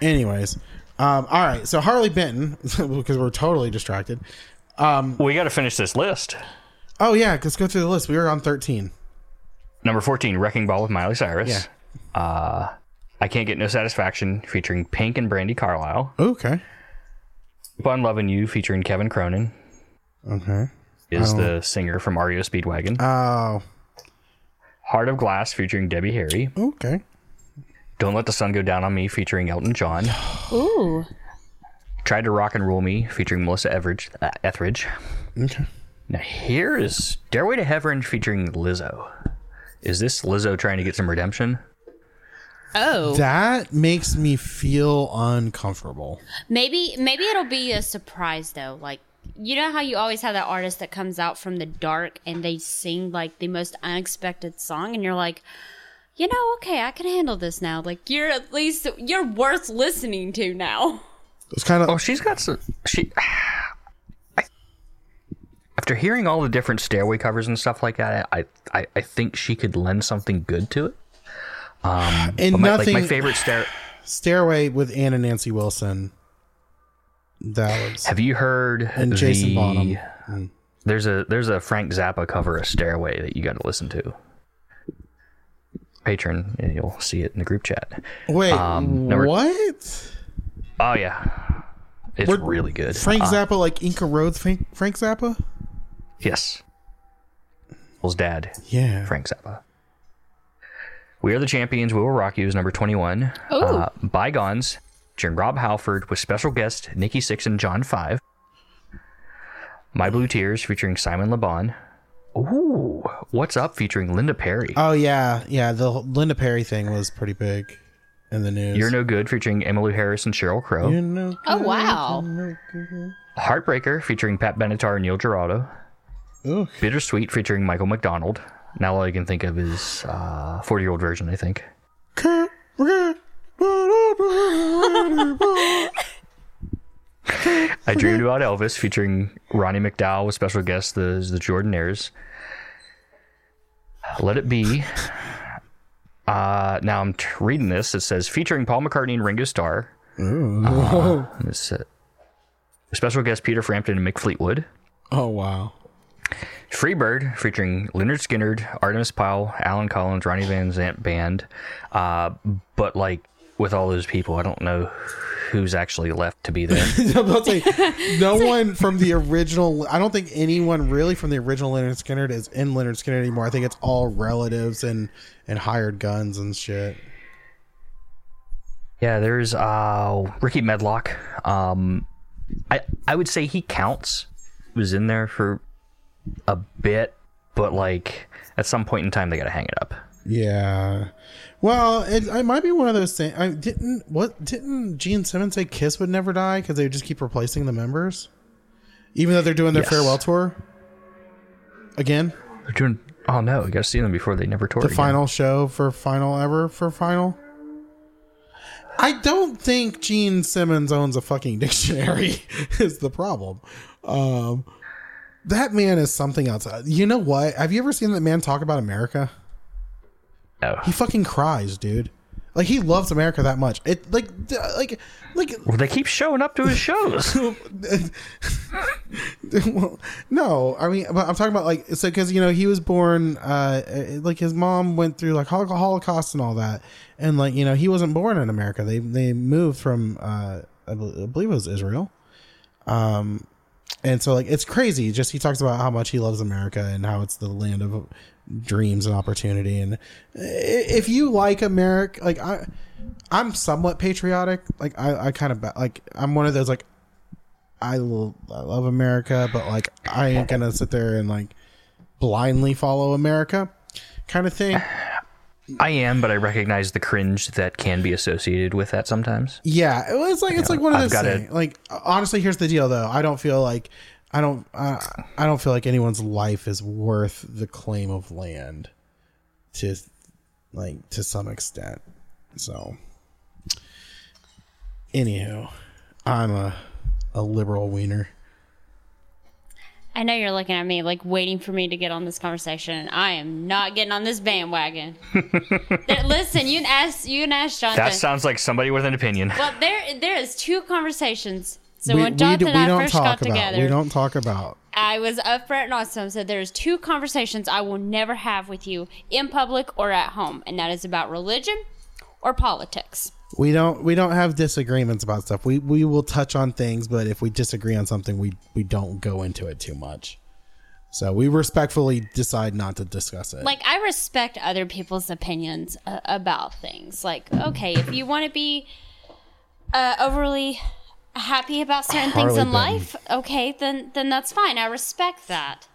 Anyways. Um, all right. So Harley Benton, *laughs* because we're totally distracted. We got to finish this list. Oh yeah, let's go through the list. We were on thirteen. Number 14, Wrecking Ball with Miley Cyrus. Yeah. Uh, I Can't Get No Satisfaction featuring Pink and Brandi Carlile. Okay. Keep on Loving You featuring Kevin Cronin Okay. is the singer from REO Speedwagon. Oh. Heart of Glass featuring Debbie Harry. Okay. Don't Let the Sun Go Down on Me featuring Elton John. Ooh. Tried to Rock and Roll Me featuring Melissa Etheridge. Uh, Etheridge. Okay. Now here is Stairway to Heaven featuring Lizzo. Is this Lizzo trying to get some redemption? Oh. That makes me feel uncomfortable. Maybe maybe it'll be a surprise though. Like you know how you always have that artist that comes out from the dark and they sing like the most unexpected song and you're like, you know, okay, I can handle this now. Like you're at least you're worth listening to now. It's kind of Oh, she's got some. She. I, after hearing all the different stairway covers and stuff like that, I I, I think she could lend something good to it. Um, and but my, nothing. like my favorite stair. Stairway with Anna Nancy Wilson. That was Have you heard and Jason the- Bonham. There's a there's a Frank Zappa cover of Stairway that you got to listen to. Patreon, and you'll see it in the group chat. Wait, Um, number- what? Oh yeah, it's What- really good. Frank Uh, Zappa, like Inca Roads, Frank, Frank Zappa? yes, Will's dad. Yeah. Frank Zappa. We Are the Champions, We Will Rock You is number 21. Ooh. Uh, Bygones, featuring Rob Halford with special guest Nikki Sixx and John Five. My Blue Tears featuring Simon Le Bon. Ooh, What's Up featuring Linda Perry. Oh yeah, yeah. The Linda Perry thing was pretty big in the news. You're No Good featuring Emmylou Harris and Sheryl Crow. You know, Oh wow. Heartbreaker featuring Pat Benatar and Neil Giraldo. Ooh. Bittersweet featuring Michael McDonald. Now all I can think of is uh, 40 year old version, I think. I Dreamed *laughs* About Elvis featuring Ronnie McDowell with special guest the, the Jordanaires. Let It Be. Uh, now I'm t- reading this. It says featuring Paul McCartney and Ringo Starr. Uh, this, uh, special guest Peter Frampton and Mick Fleetwood. Oh wow. Freebird featuring Lynyrd Skynyrd, Artimus Powell, Allen Collins, Ronnie Van Zant Band. Uh, but like with all those people, I don't know who's actually left to be there. *laughs* I'm say, *laughs* no one from the original. I don't think anyone really from the original Lynyrd Skynyrd is in Lynyrd Skynyrd anymore. I think it's all relatives and and hired guns and shit. Yeah, there's uh Rickey Medlocke. Um, I I would say he counts. Was in there for a bit, but like at some point in time they got to hang it up. Yeah. Well, it, it might be one of those things. I didn't. What didn't Gene Simmons say? Kiss would never die because they would just keep replacing the members, even though they're doing their Yes. farewell tour again. They're doing. Oh no, you got to see them before they never tour. The again. final show for final ever for final. I don't think Gene Simmons owns a fucking *laughs* dictionary. is the problem. Um, that man is something else. Uh, You know what? Have you ever seen that man talk about America? No. He fucking cries, dude. Like he loves America that much. It like like like Well, they keep showing up to his shows. *laughs* well, no, I mean, but I'm talking about like so because you know he was born uh uh, like his mom went through like Holocaust and all that, and like you know he wasn't born in America. They they moved from uh I, bel- I believe it was Israel, um, and so like it's crazy. Just he talks about how much he loves America and how it's the land of dreams and opportunity. And if you like America, like I. I'm somewhat patriotic. Like I, I kind of like I'm one of those like I, lo- I love America, but like I ain't gonna sit there and like blindly follow America, kind of thing. I am, but I recognize the cringe that can be associated with that sometimes. Yeah, it was like it's like one of those things. Like honestly, here's the deal though. I don't feel like I don't uh, I don't feel like anyone's life is worth the claim of land to like to some extent. So, anywho, I'm a a liberal wiener. I know you're looking at me like waiting for me to get on this conversation, and I am not getting on this bandwagon. *laughs* There- listen, you can ask you can ask Jonathan. That sounds like somebody with an opinion. well, there there is two conversations. So we, when we, Jonathan do- we and I don't first talk got about together, we don't talk about I was upfront and honest. and said there's two conversations I will never have with you in public or at home, and that is about religion or politics. We don't we don't have disagreements about stuff. We we will touch on things, but if we disagree on something, we we don't go into it too much. So we respectfully decide not to discuss it. Like I respect other people's opinions uh, about things. Like okay, if you want to be uh, overly happy about certain things in Benton. life, okay, then then that's fine. I respect that.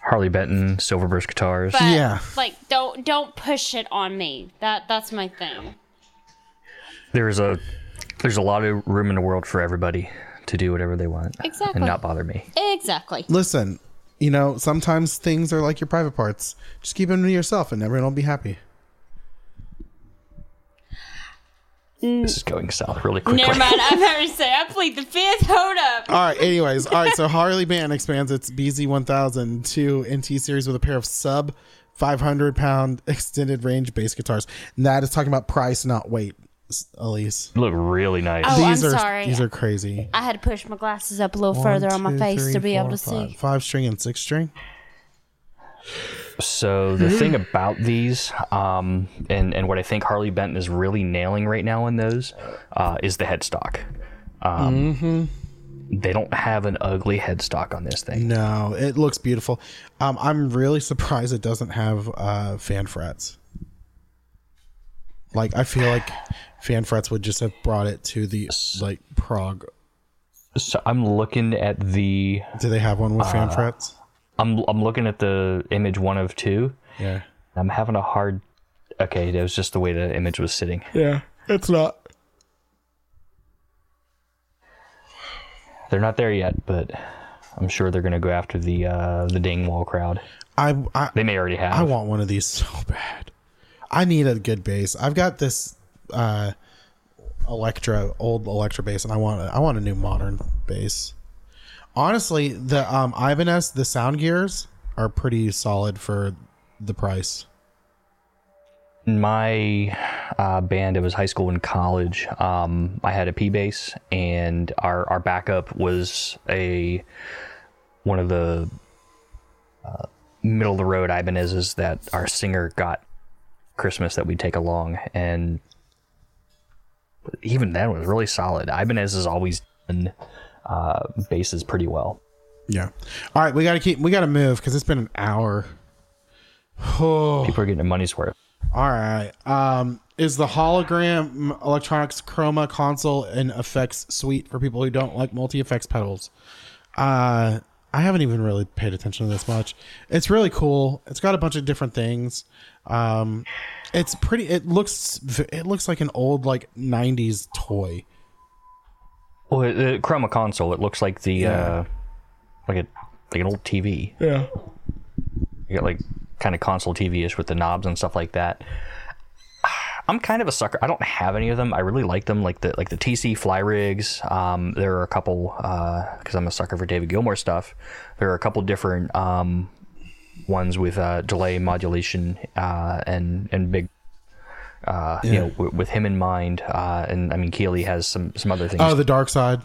Harley Benton, Silverburst guitars. But Yeah. like don't don't push it on me. That that's my thing. There's a there's a lot of room in the world for everybody to do whatever they want Exactly. and not bother me. Exactly. Listen, you know, sometimes things are like your private parts. Just keep them to yourself, and everyone will be happy. This is going south really quickly. Never mind. I'm *laughs* about to say I plead the fifth. Hold up. All right. Anyways, all right. So Harley Band expands its BZ1000 to NT series with a pair of sub 500 pound extended range bass guitars. And that is talking about price, not weight. Elise, Look really nice. Oh, these I'm are sorry. these are crazy. I had to push my glasses up a little One, further on my two, face three, to be able to five. see. Five string and six string. So the thing about these, um, and and what I think Harley Benton is really nailing right now in those, uh, is the headstock. Um, They don't have an ugly headstock on this thing. No, it looks beautiful. Um, I'm really surprised it doesn't have uh, fan frets. Like I feel like fan frets would just have brought it to the like prog. So I'm looking at the, Do they have one with Uh, fan frets? I'm I'm looking at the image one of two. Yeah. I'm having a hard. Okay, that was just the way the image was sitting. Yeah, it's not. They're not there yet, but I'm sure they're gonna go after the uh, the Dingwall crowd. I I, They may already have. I want one of these *laughs* so bad. I need a good base. I've got this uh Electra old Electra bass, and I want I want a new modern bass. Honestly, the um Ibanez the sound gears are pretty solid for the price. My uh, band, it was high school and college. Um, I had a P bass, and our our backup was a one of the uh, middle of the road Ibanez's that our singer got Christmas that we'd take along, and even then was really solid. Ibanez has always done uh, basses pretty well. Yeah. All right, we got to keep we got to move cuz it's been an hour. Oh. *sighs* People are getting their money's worth. All right. Um is the hologram electronics chroma console and effects suite for people who don't like multi effects pedals. Uh, I haven't even really paid attention to this much. It's really cool. It's got a bunch of different things. Um, it's pretty. It looks. It looks like an old like '90s toy. Well, the Chroma console, it looks like the uh, like a like an old TV. Yeah. You got like kind of console TV ish with the knobs and stuff like that. *sighs* I'm kind of a sucker. I don't have any of them. I really like them, like the like the TC fly rigs. Um, there are a couple because I'm a sucker for David Gilmour stuff. There are a couple different um, ones with uh, delay modulation uh, and and big. Uh, You know, w- with him in mind, uh, and I mean Keeley has some some other things. Oh, the dark side.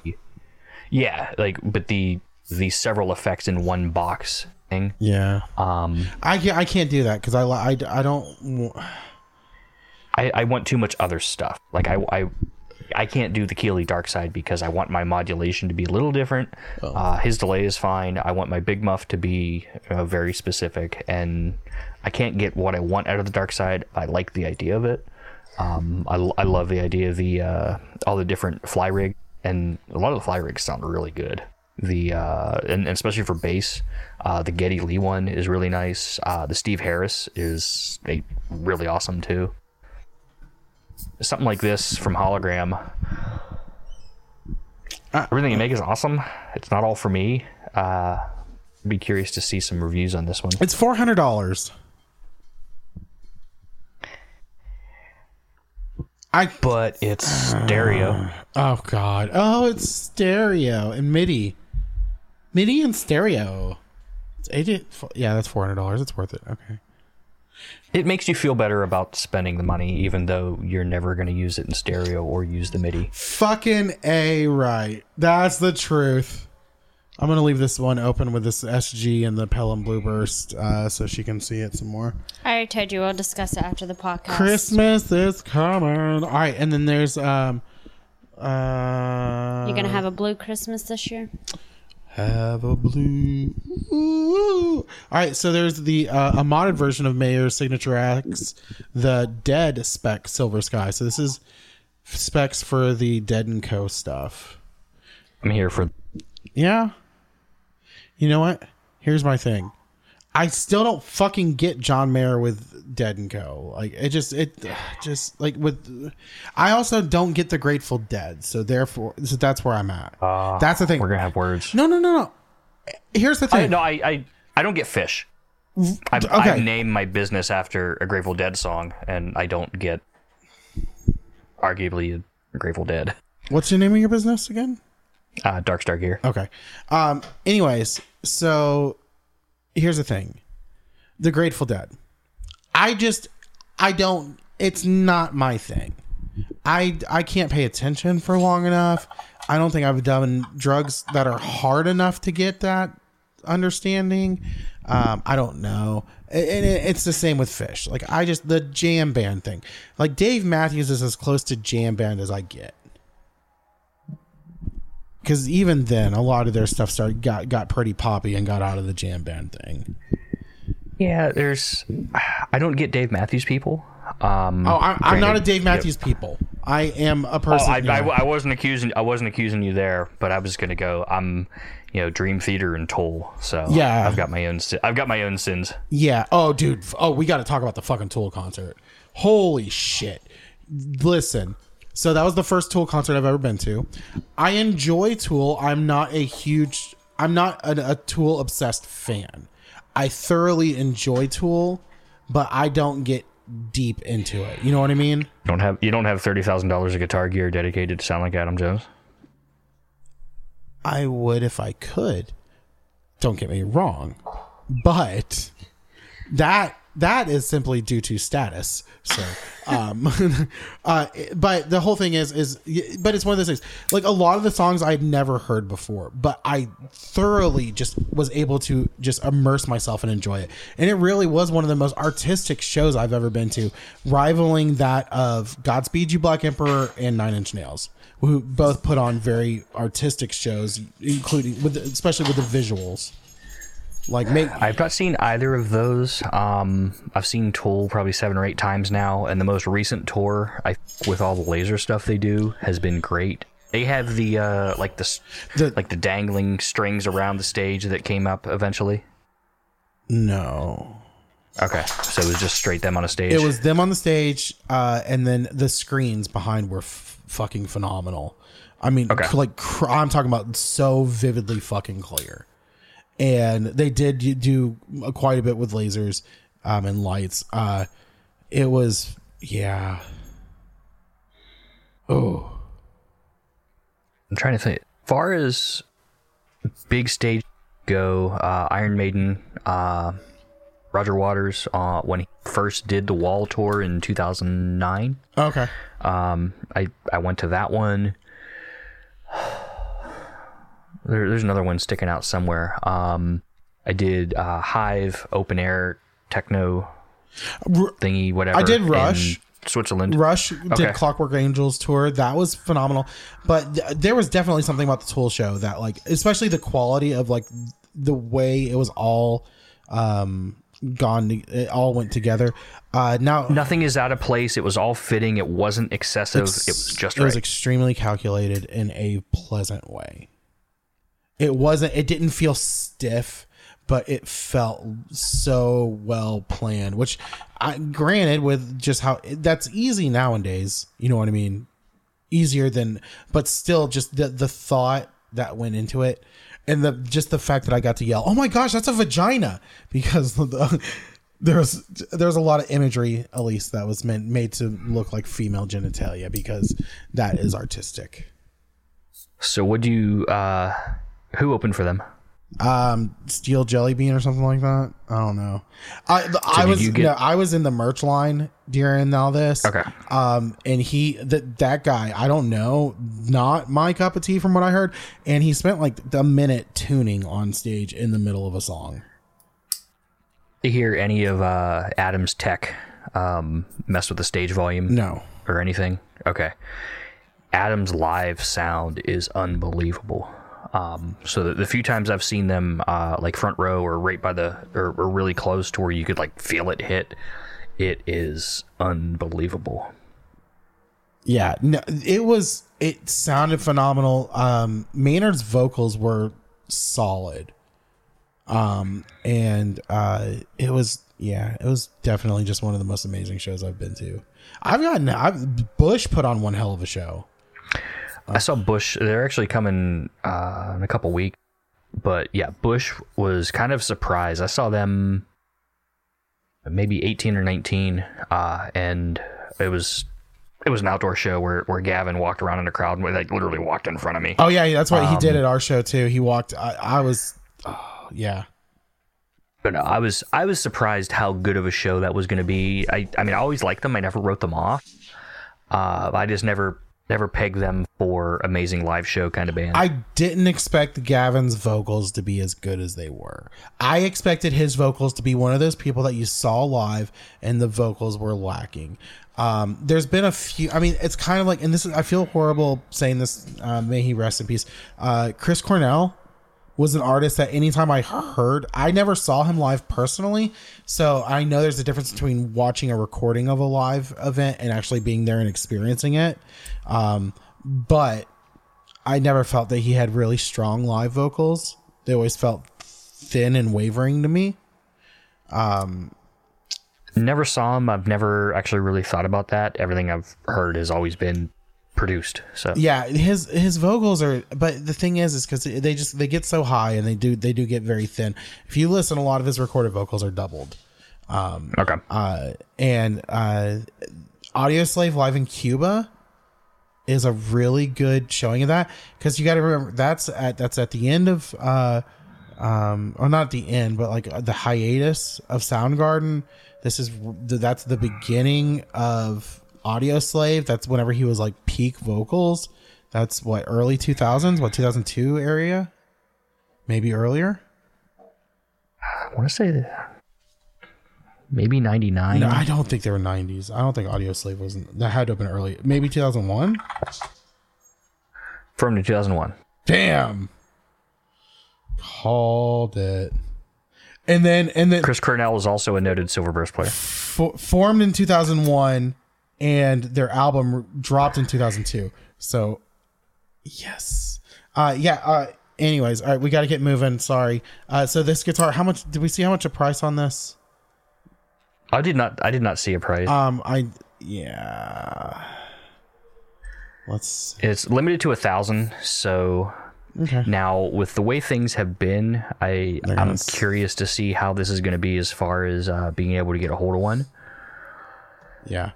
yeah, like but the the several effects in one box thing. Yeah. Um, I can't. I can't do that because I, I. I don't. I, I want too much other stuff. Like I, I, I can't do the Keeley dark side because I want my modulation to be a little different. Uh, his delay is fine. I want my big muff to be uh, very specific, and I can't get what I want out of the dark side. I like the idea of it. Um, I, I love the idea of the uh, all the different fly rig, and a lot of the fly rigs sound really good. The uh, and, and especially for bass, uh, the Geddy Lee one is really nice. Uh, the Steve Harris is a, really awesome too something like this from hologram uh, everything you uh, make is awesome it's not all for me uh be curious to see some reviews on this one It's four hundred dollars. I. but it's stereo uh, Oh God. Oh, it's stereo and MIDI. MIDI and stereo. It's eighty. Yeah, that's four hundred dollars. It's worth it. Okay. It makes you feel better about spending the money even though you're never going to use it in stereo or use the midi Fucking a right. That's the truth. I'm gonna leave this one open with this SG and the Pelham Blueburst, uh, so she can see it some more. I already told you we'll discuss it after the podcast. Christmas is coming. All right, and then there's um, uh, You're gonna have a blue Christmas this year. Have a blue. Ooh. All right, so there's the uh, a modded version of Mayer's Signature X, the Dead spec Silver Sky. So this is specs for the Dead and Co stuff. i'm here for Yeah. You know what? Here's my thing. I still don't fucking get John Mayer with Dead and Co. Like it just it *sighs* just like with I also don't get the Grateful Dead. So therefore so that's where I'm at. that's the thing. we're gonna have words No, no, no, no. Here's the I, thing. no I, I i don't get Phish I've, Okay. I've named my business after a grateful dead song and i don't get arguably a grateful dead What's the name of your business again? uh, dark star gear Okay. Um. Anyways, so here's the thing: the Grateful Dead. I just, I don't. It's not my thing. I I can't pay attention for long enough. I don't think I've done drugs that are hard enough to get that understanding. Um, I don't know. And it's the same with Phish. Like I just the jam band thing. Like Dave Matthews is as close to jam band as I get because even then a lot of their stuff started got got pretty poppy and got out of the jam band thing Yeah, there's. I don't get Dave Matthews people. Um, oh i'm, I'm not a dave matthews people i am a Oh, person I. I, I wasn't accusing. I wasn't accusing you there, but I was gonna go. I'm, you know, Dream Theater and Tool. So Yeah. I've got my own. I've got my own sins. yeah oh dude oh we got to talk about the fucking tool concert holy shit listen so that was the first tool concert i've ever been to i enjoy tool i'm not a huge i'm not a, a tool obsessed fan i thoroughly enjoy tool but i don't get deep into it you know what i mean don't have. You don't have thirty thousand dollars of guitar gear dedicated to sound like Adam Jones. I would if I could. Don't get me wrong, but that that is simply due to status. So, um, *laughs* uh, but the whole thing is is but it's one of those things. Like a lot of the songs I'd never heard before, but I thoroughly just was able to just immerse myself and enjoy it. And it really was one of the most artistic shows I've ever been to, rivaling that of Godspeed You Black Emperor and Nine Inch Nails who both put on very artistic shows, including with especially with the visuals. Like make I've not seen either of those. Um, I've seen Tool probably seven or eight times now, and the most recent tour, I with all the laser stuff they do, has been great. They have the uh, like the, The- like the dangling strings around the stage that came up eventually. no. Okay, so it was just straight them on a stage. It was them on the stage, uh, and then the screens behind were f- fucking phenomenal. I mean, Okay. like cr- I'm talking about so vividly fucking clear. And they did do- quite a bit with lasers um, and lights. Uh, it was yeah. Oh, I'm trying to think. Far as big stage go, uh, Iron Maiden, uh, Roger Waters, uh, when he first did the Wall tour in 2009. okay. Um, I I went to that one. There, there's another one sticking out somewhere. Um, I did uh, Hive open air techno thingy, whatever. I did Rush. Switzerland. Rush Okay. did Clockwork Angels tour. That was phenomenal. But th- there was definitely something about the Tool show that, like, especially the quality of like the way it was all um gone. It all went together. Uh, now Nothing is out of place. It was all fitting. It wasn't excessive. it was just it right. was extremely calculated in a pleasant way. It wasn't. It didn't feel stiff, but it felt so well planned. Which, I, granted, with just how that's easy nowadays. You know what I mean? Easier than, but still, just the the thought that went into it, and the just the fact that I got to yell, "Oh my gosh, that's a vagina!" because *laughs* the, there's there's a lot of imagery, at least that was meant made to look like female genitalia because that is artistic. so would you? Uh, who opened for them? um steel jelly bean or something like that i don't know i the, i was get- no, i was in the merch line during all this Okay. um and he that that guy i don't know not my cup of tea from what i heard and he spent like a minute tuning on stage in the middle of a song To hear any of uh, Adam's tech um, mess with the stage volume? no or anything. Okay. Adam's live sound is unbelievable. Um, so the, the few times I've seen them, uh, like front row or right by the, or, or really close to where you could like feel it hit, it is unbelievable. yeah no, it was it sounded phenomenal. Um maynard's vocals were solid. Um and uh it was yeah it was definitely just one of the most amazing shows i've been to. I've gotten i've bush put on one hell of a show I saw Bush. They're actually coming uh, in a couple weeks, but yeah, Bush was kind of surprised. I saw them maybe 18 or 19, uh, and it was it was an outdoor show where, where Gavin walked around in a crowd and like literally walked in front of me. oh yeah that's what he did at our show too he walked i, I was oh, yeah But no, I was I was surprised how good of a show that was going to be. I I mean, I always liked them. I never wrote them off. Uh, I just never never pegged them for amazing live show kind of band. I didn't expect Gavin's vocals to be as good as they were. I expected his vocals to be one of those people that you saw live and the vocals were lacking. Um, there's been a few. I mean, it's kind of like, and this is. I feel horrible saying this. Uh, may he rest in peace. Uh, Chris Cornell was an artist that anytime I heard, I never saw him live personally. So I know there's a difference between watching a recording of a live event and actually being there and experiencing it. Um, but I never felt that he had really strong live vocals. They always felt thin and wavering to me. Um, never saw him. I've never actually really thought about that. Everything I've heard has always been produced. So Yeah, his his vocals are. But the thing is, is because they just they get so high and they do they do get very thin. If you listen, a lot of his recorded vocals are doubled. Um, okay, uh, and uh, Audioslave live in Cuba is a really good showing of that because you got to remember that's at that's at the end of uh, um, or not the end, but like the hiatus of Soundgarden. This is that's the beginning of Audioslave. That's whenever he was like peak vocals. That's what early two thousands, what two thousand two area, maybe earlier. I want to say that maybe ninety nine. No, I don't think they were 90s. I don't think Audioslave wasn't. That had to have been early. Maybe 2001? from thousand one. Damn. Called it. and then and then Chris Cornell is also a noted Silverburst player. fo- formed in 2001 and their album dropped in 2002 so yes uh yeah uh anyways all right we got to get moving sorry uh so this guitar how much did we see how much a price on this I did not. I did not see a price. um i yeah let's it's limited to a thousand. So okay now, with the way things have been, I I'm curious to see how this is going to be as far as uh, being able to get a hold of one. yeah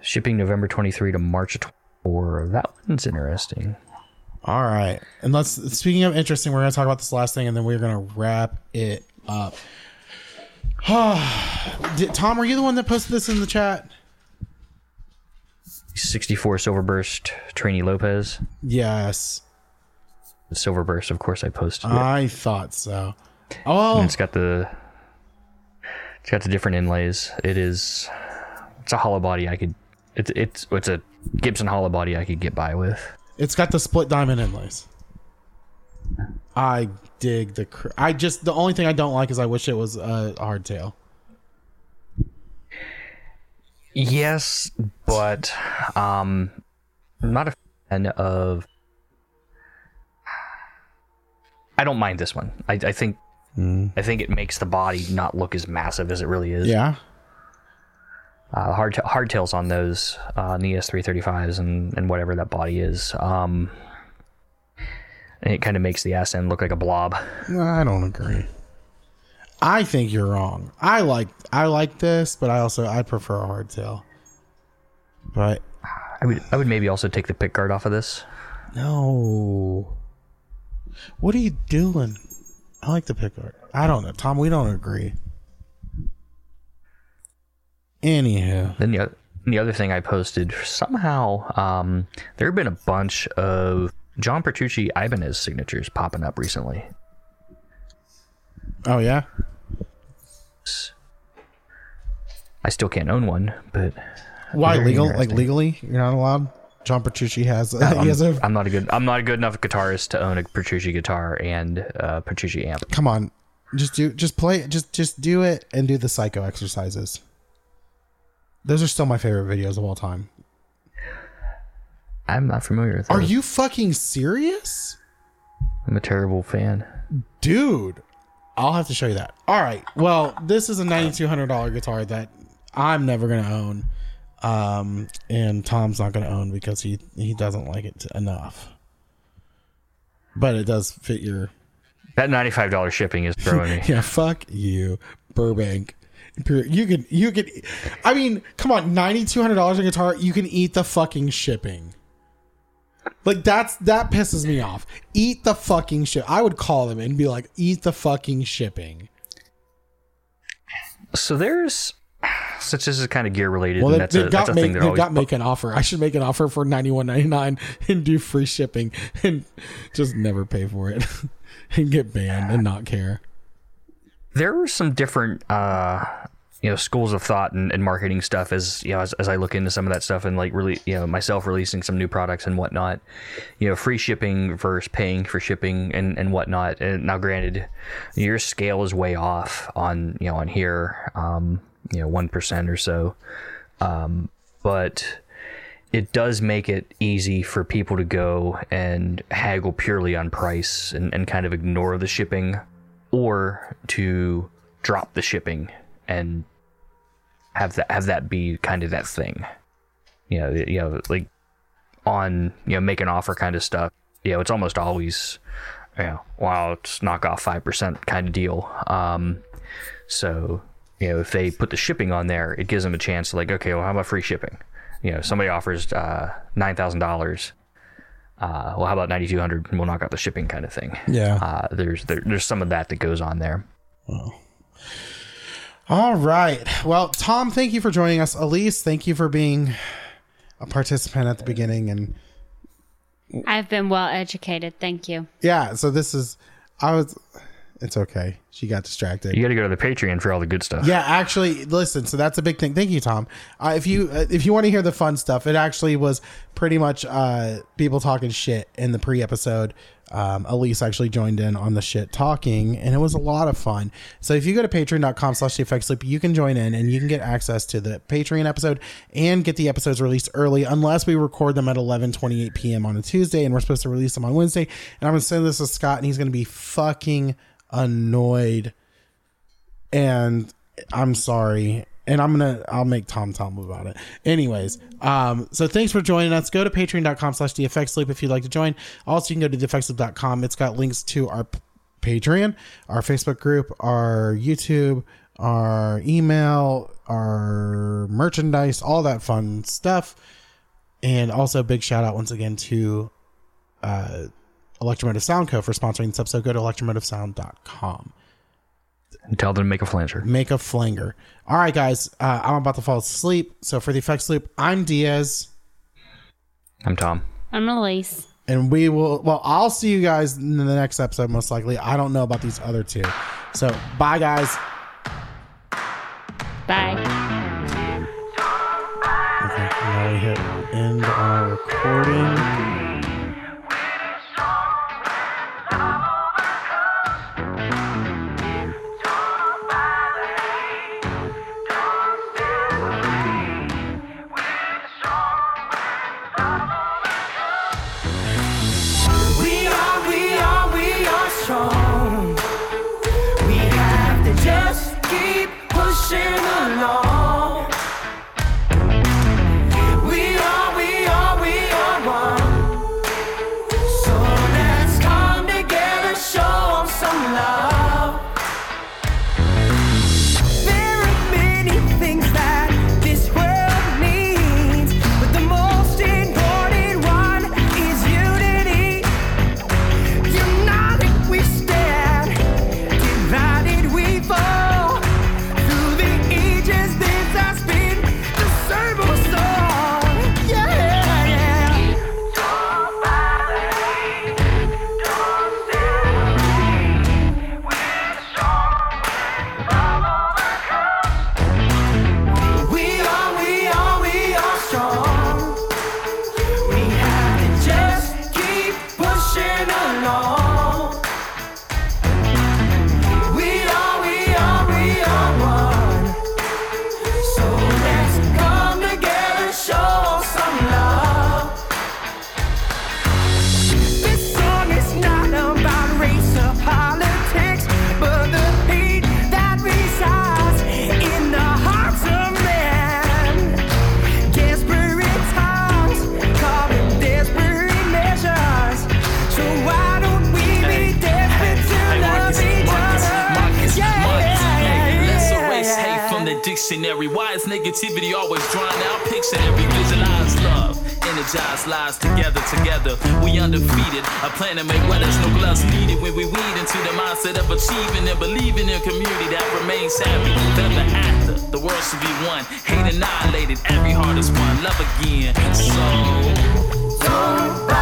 Shipping November 23 to March 24. That one's interesting. all right and let's speaking of interesting we're gonna talk about this last thing and then we're gonna wrap it up *sighs* Did, tom are you the one that posted this in the chat 64 Silverburst Trini Lopez. yes Silverburst, of course, I posted it. I thought so. Oh, And it's got the it's got the different inlays. It is it's a hollow body I could it's it's it's a Gibson hollow body I could get by with. it's got the split diamond inlays. I dig the. Cr- I just the only thing I don't like is I wish it was a hardtail. Yes, but um I'm not a fan of I don't mind this one. I, I think I think it makes the body not look as massive as it really is. Yeah, uh, hard hardtails on those uh, the ES335s and, and whatever that body is. Um, it kind of makes the ass end look like a blob. I don't agree. I think you're wrong. I like I like this, but I also I prefer a hardtail. But I would I would maybe also take the pick guard off of this. no, what are you doing? I like the pick guard. I don't know, Tom. We don't agree. Anywho, Then the, oth- the other thing I posted somehow um, there have been a bunch of John Petrucci Ibanez signatures popping up recently. oh yeah, I still can't own one, but why legal? Like legally, you're not allowed. John Petrucci has he I'm, has a I'm not a good I'm not a good enough guitarist to own a Petrucci guitar and a Petrucci amp. come on just do just play just just do it and do the psycho exercises those are still my favorite videos of all time I'm not familiar with. are those. you fucking serious I'm a terrible fan. dude i'll have to show you that all right well this is a $9200 guitar that i'm never gonna own um and tom's not gonna own because he he doesn't like it enough but it does fit your That ninety-five dollars shipping is throwing me. *laughs* Yeah, fuck you, Burbank. Imperial- You could, you could. I mean, come on, ninety two hundred dollars a guitar. You can eat the fucking shipping. Like that's that pisses me off. Eat the fucking shit. I would call them and be like, eat the fucking shipping. So there's, since this is kind of gear related, Well, and they, that's they a, that's got make thing they they're always. got make an offer. I should make an offer for ninety one ninety nine and do free shipping and just never pay for it *laughs* and get banned and not care. There are some different, uh, you know, schools of thought and, and marketing stuff as you know, as, as I look into some of that stuff and like really, you know, myself releasing some new products and whatnot. You know, free shipping versus paying for shipping and and whatnot. And now, granted, your scale is way off on you know on here, um, you know, one percent or so, um, but it does make it easy for people to go and haggle purely on price and, and kind of ignore the shipping or to drop the shipping and have that have that be kind of that thing. You know you know like on you know make an offer kind of stuff. You know it's almost always you know wow it's knock off 5% kind of deal um so you know if they put the shipping on there it gives them a chance to like okay well how about free shipping? You know somebody offers uh $9000 uh well how about 9200 and we'll knock out the shipping kind of thing Yeah. uh there's there, there's some of that that goes on there All right. Well, Tom, thank you for joining us. Elise, thank you for being a participant at the beginning. And I've been well educated. Thank you. yeah, so this is, I was, It's okay. She got distracted. You got to go to the Patreon for all the good stuff. Yeah, actually, listen. So that's a big thing. Thank you, Tom. Uh, if you uh, if you want to hear the fun stuff, it actually was pretty much uh, people talking shit in the pre-episode. Um, Elise actually joined in on the shit talking, and it was a lot of fun. So if you go to patreon.com slash loop, you can join in and you can get access to the Patreon episode and get the episodes released early, unless we record them at 11 28 p.m. on a Tuesday, and we're supposed to release them on Wednesday. And I'm gonna send this to Scott, and he's gonna be fucking annoyed and I'm sorry. And I'm gonna I'll make Tom him about it. Anyways, um, so thanks for joining us. Go to patreon.com slash the effects loop if you'd like to join. Also, you can go to theeffectsloop.com. It's got links to our Patreon, our Facebook group, our YouTube, our email, our merchandise, all that fun stuff. And also big shout out once again to uh Electromotive Sound Co. for sponsoring this episode. Go to electromotivesound.com And tell them to make a flanger. make a flanger. All right, guys, uh, I'm about to fall asleep. So for the effects loop, I'm Diaz, I'm Tom. I'm Elise. and we will. Well, I'll see you guys in the next episode, most likely. I don't know about these other two. So bye, guys. Bye. Okay, now we hit end our recording. Negativity always drawn out? picture every visualized love. Energized lives together, together. We undefeated. A plan to make weathers, no gloves needed. When we weed into the mindset of achieving and believing in a community that remains happy. Ever after, the world should be one. Hate annihilated, every heart is one. Love again. So. Don't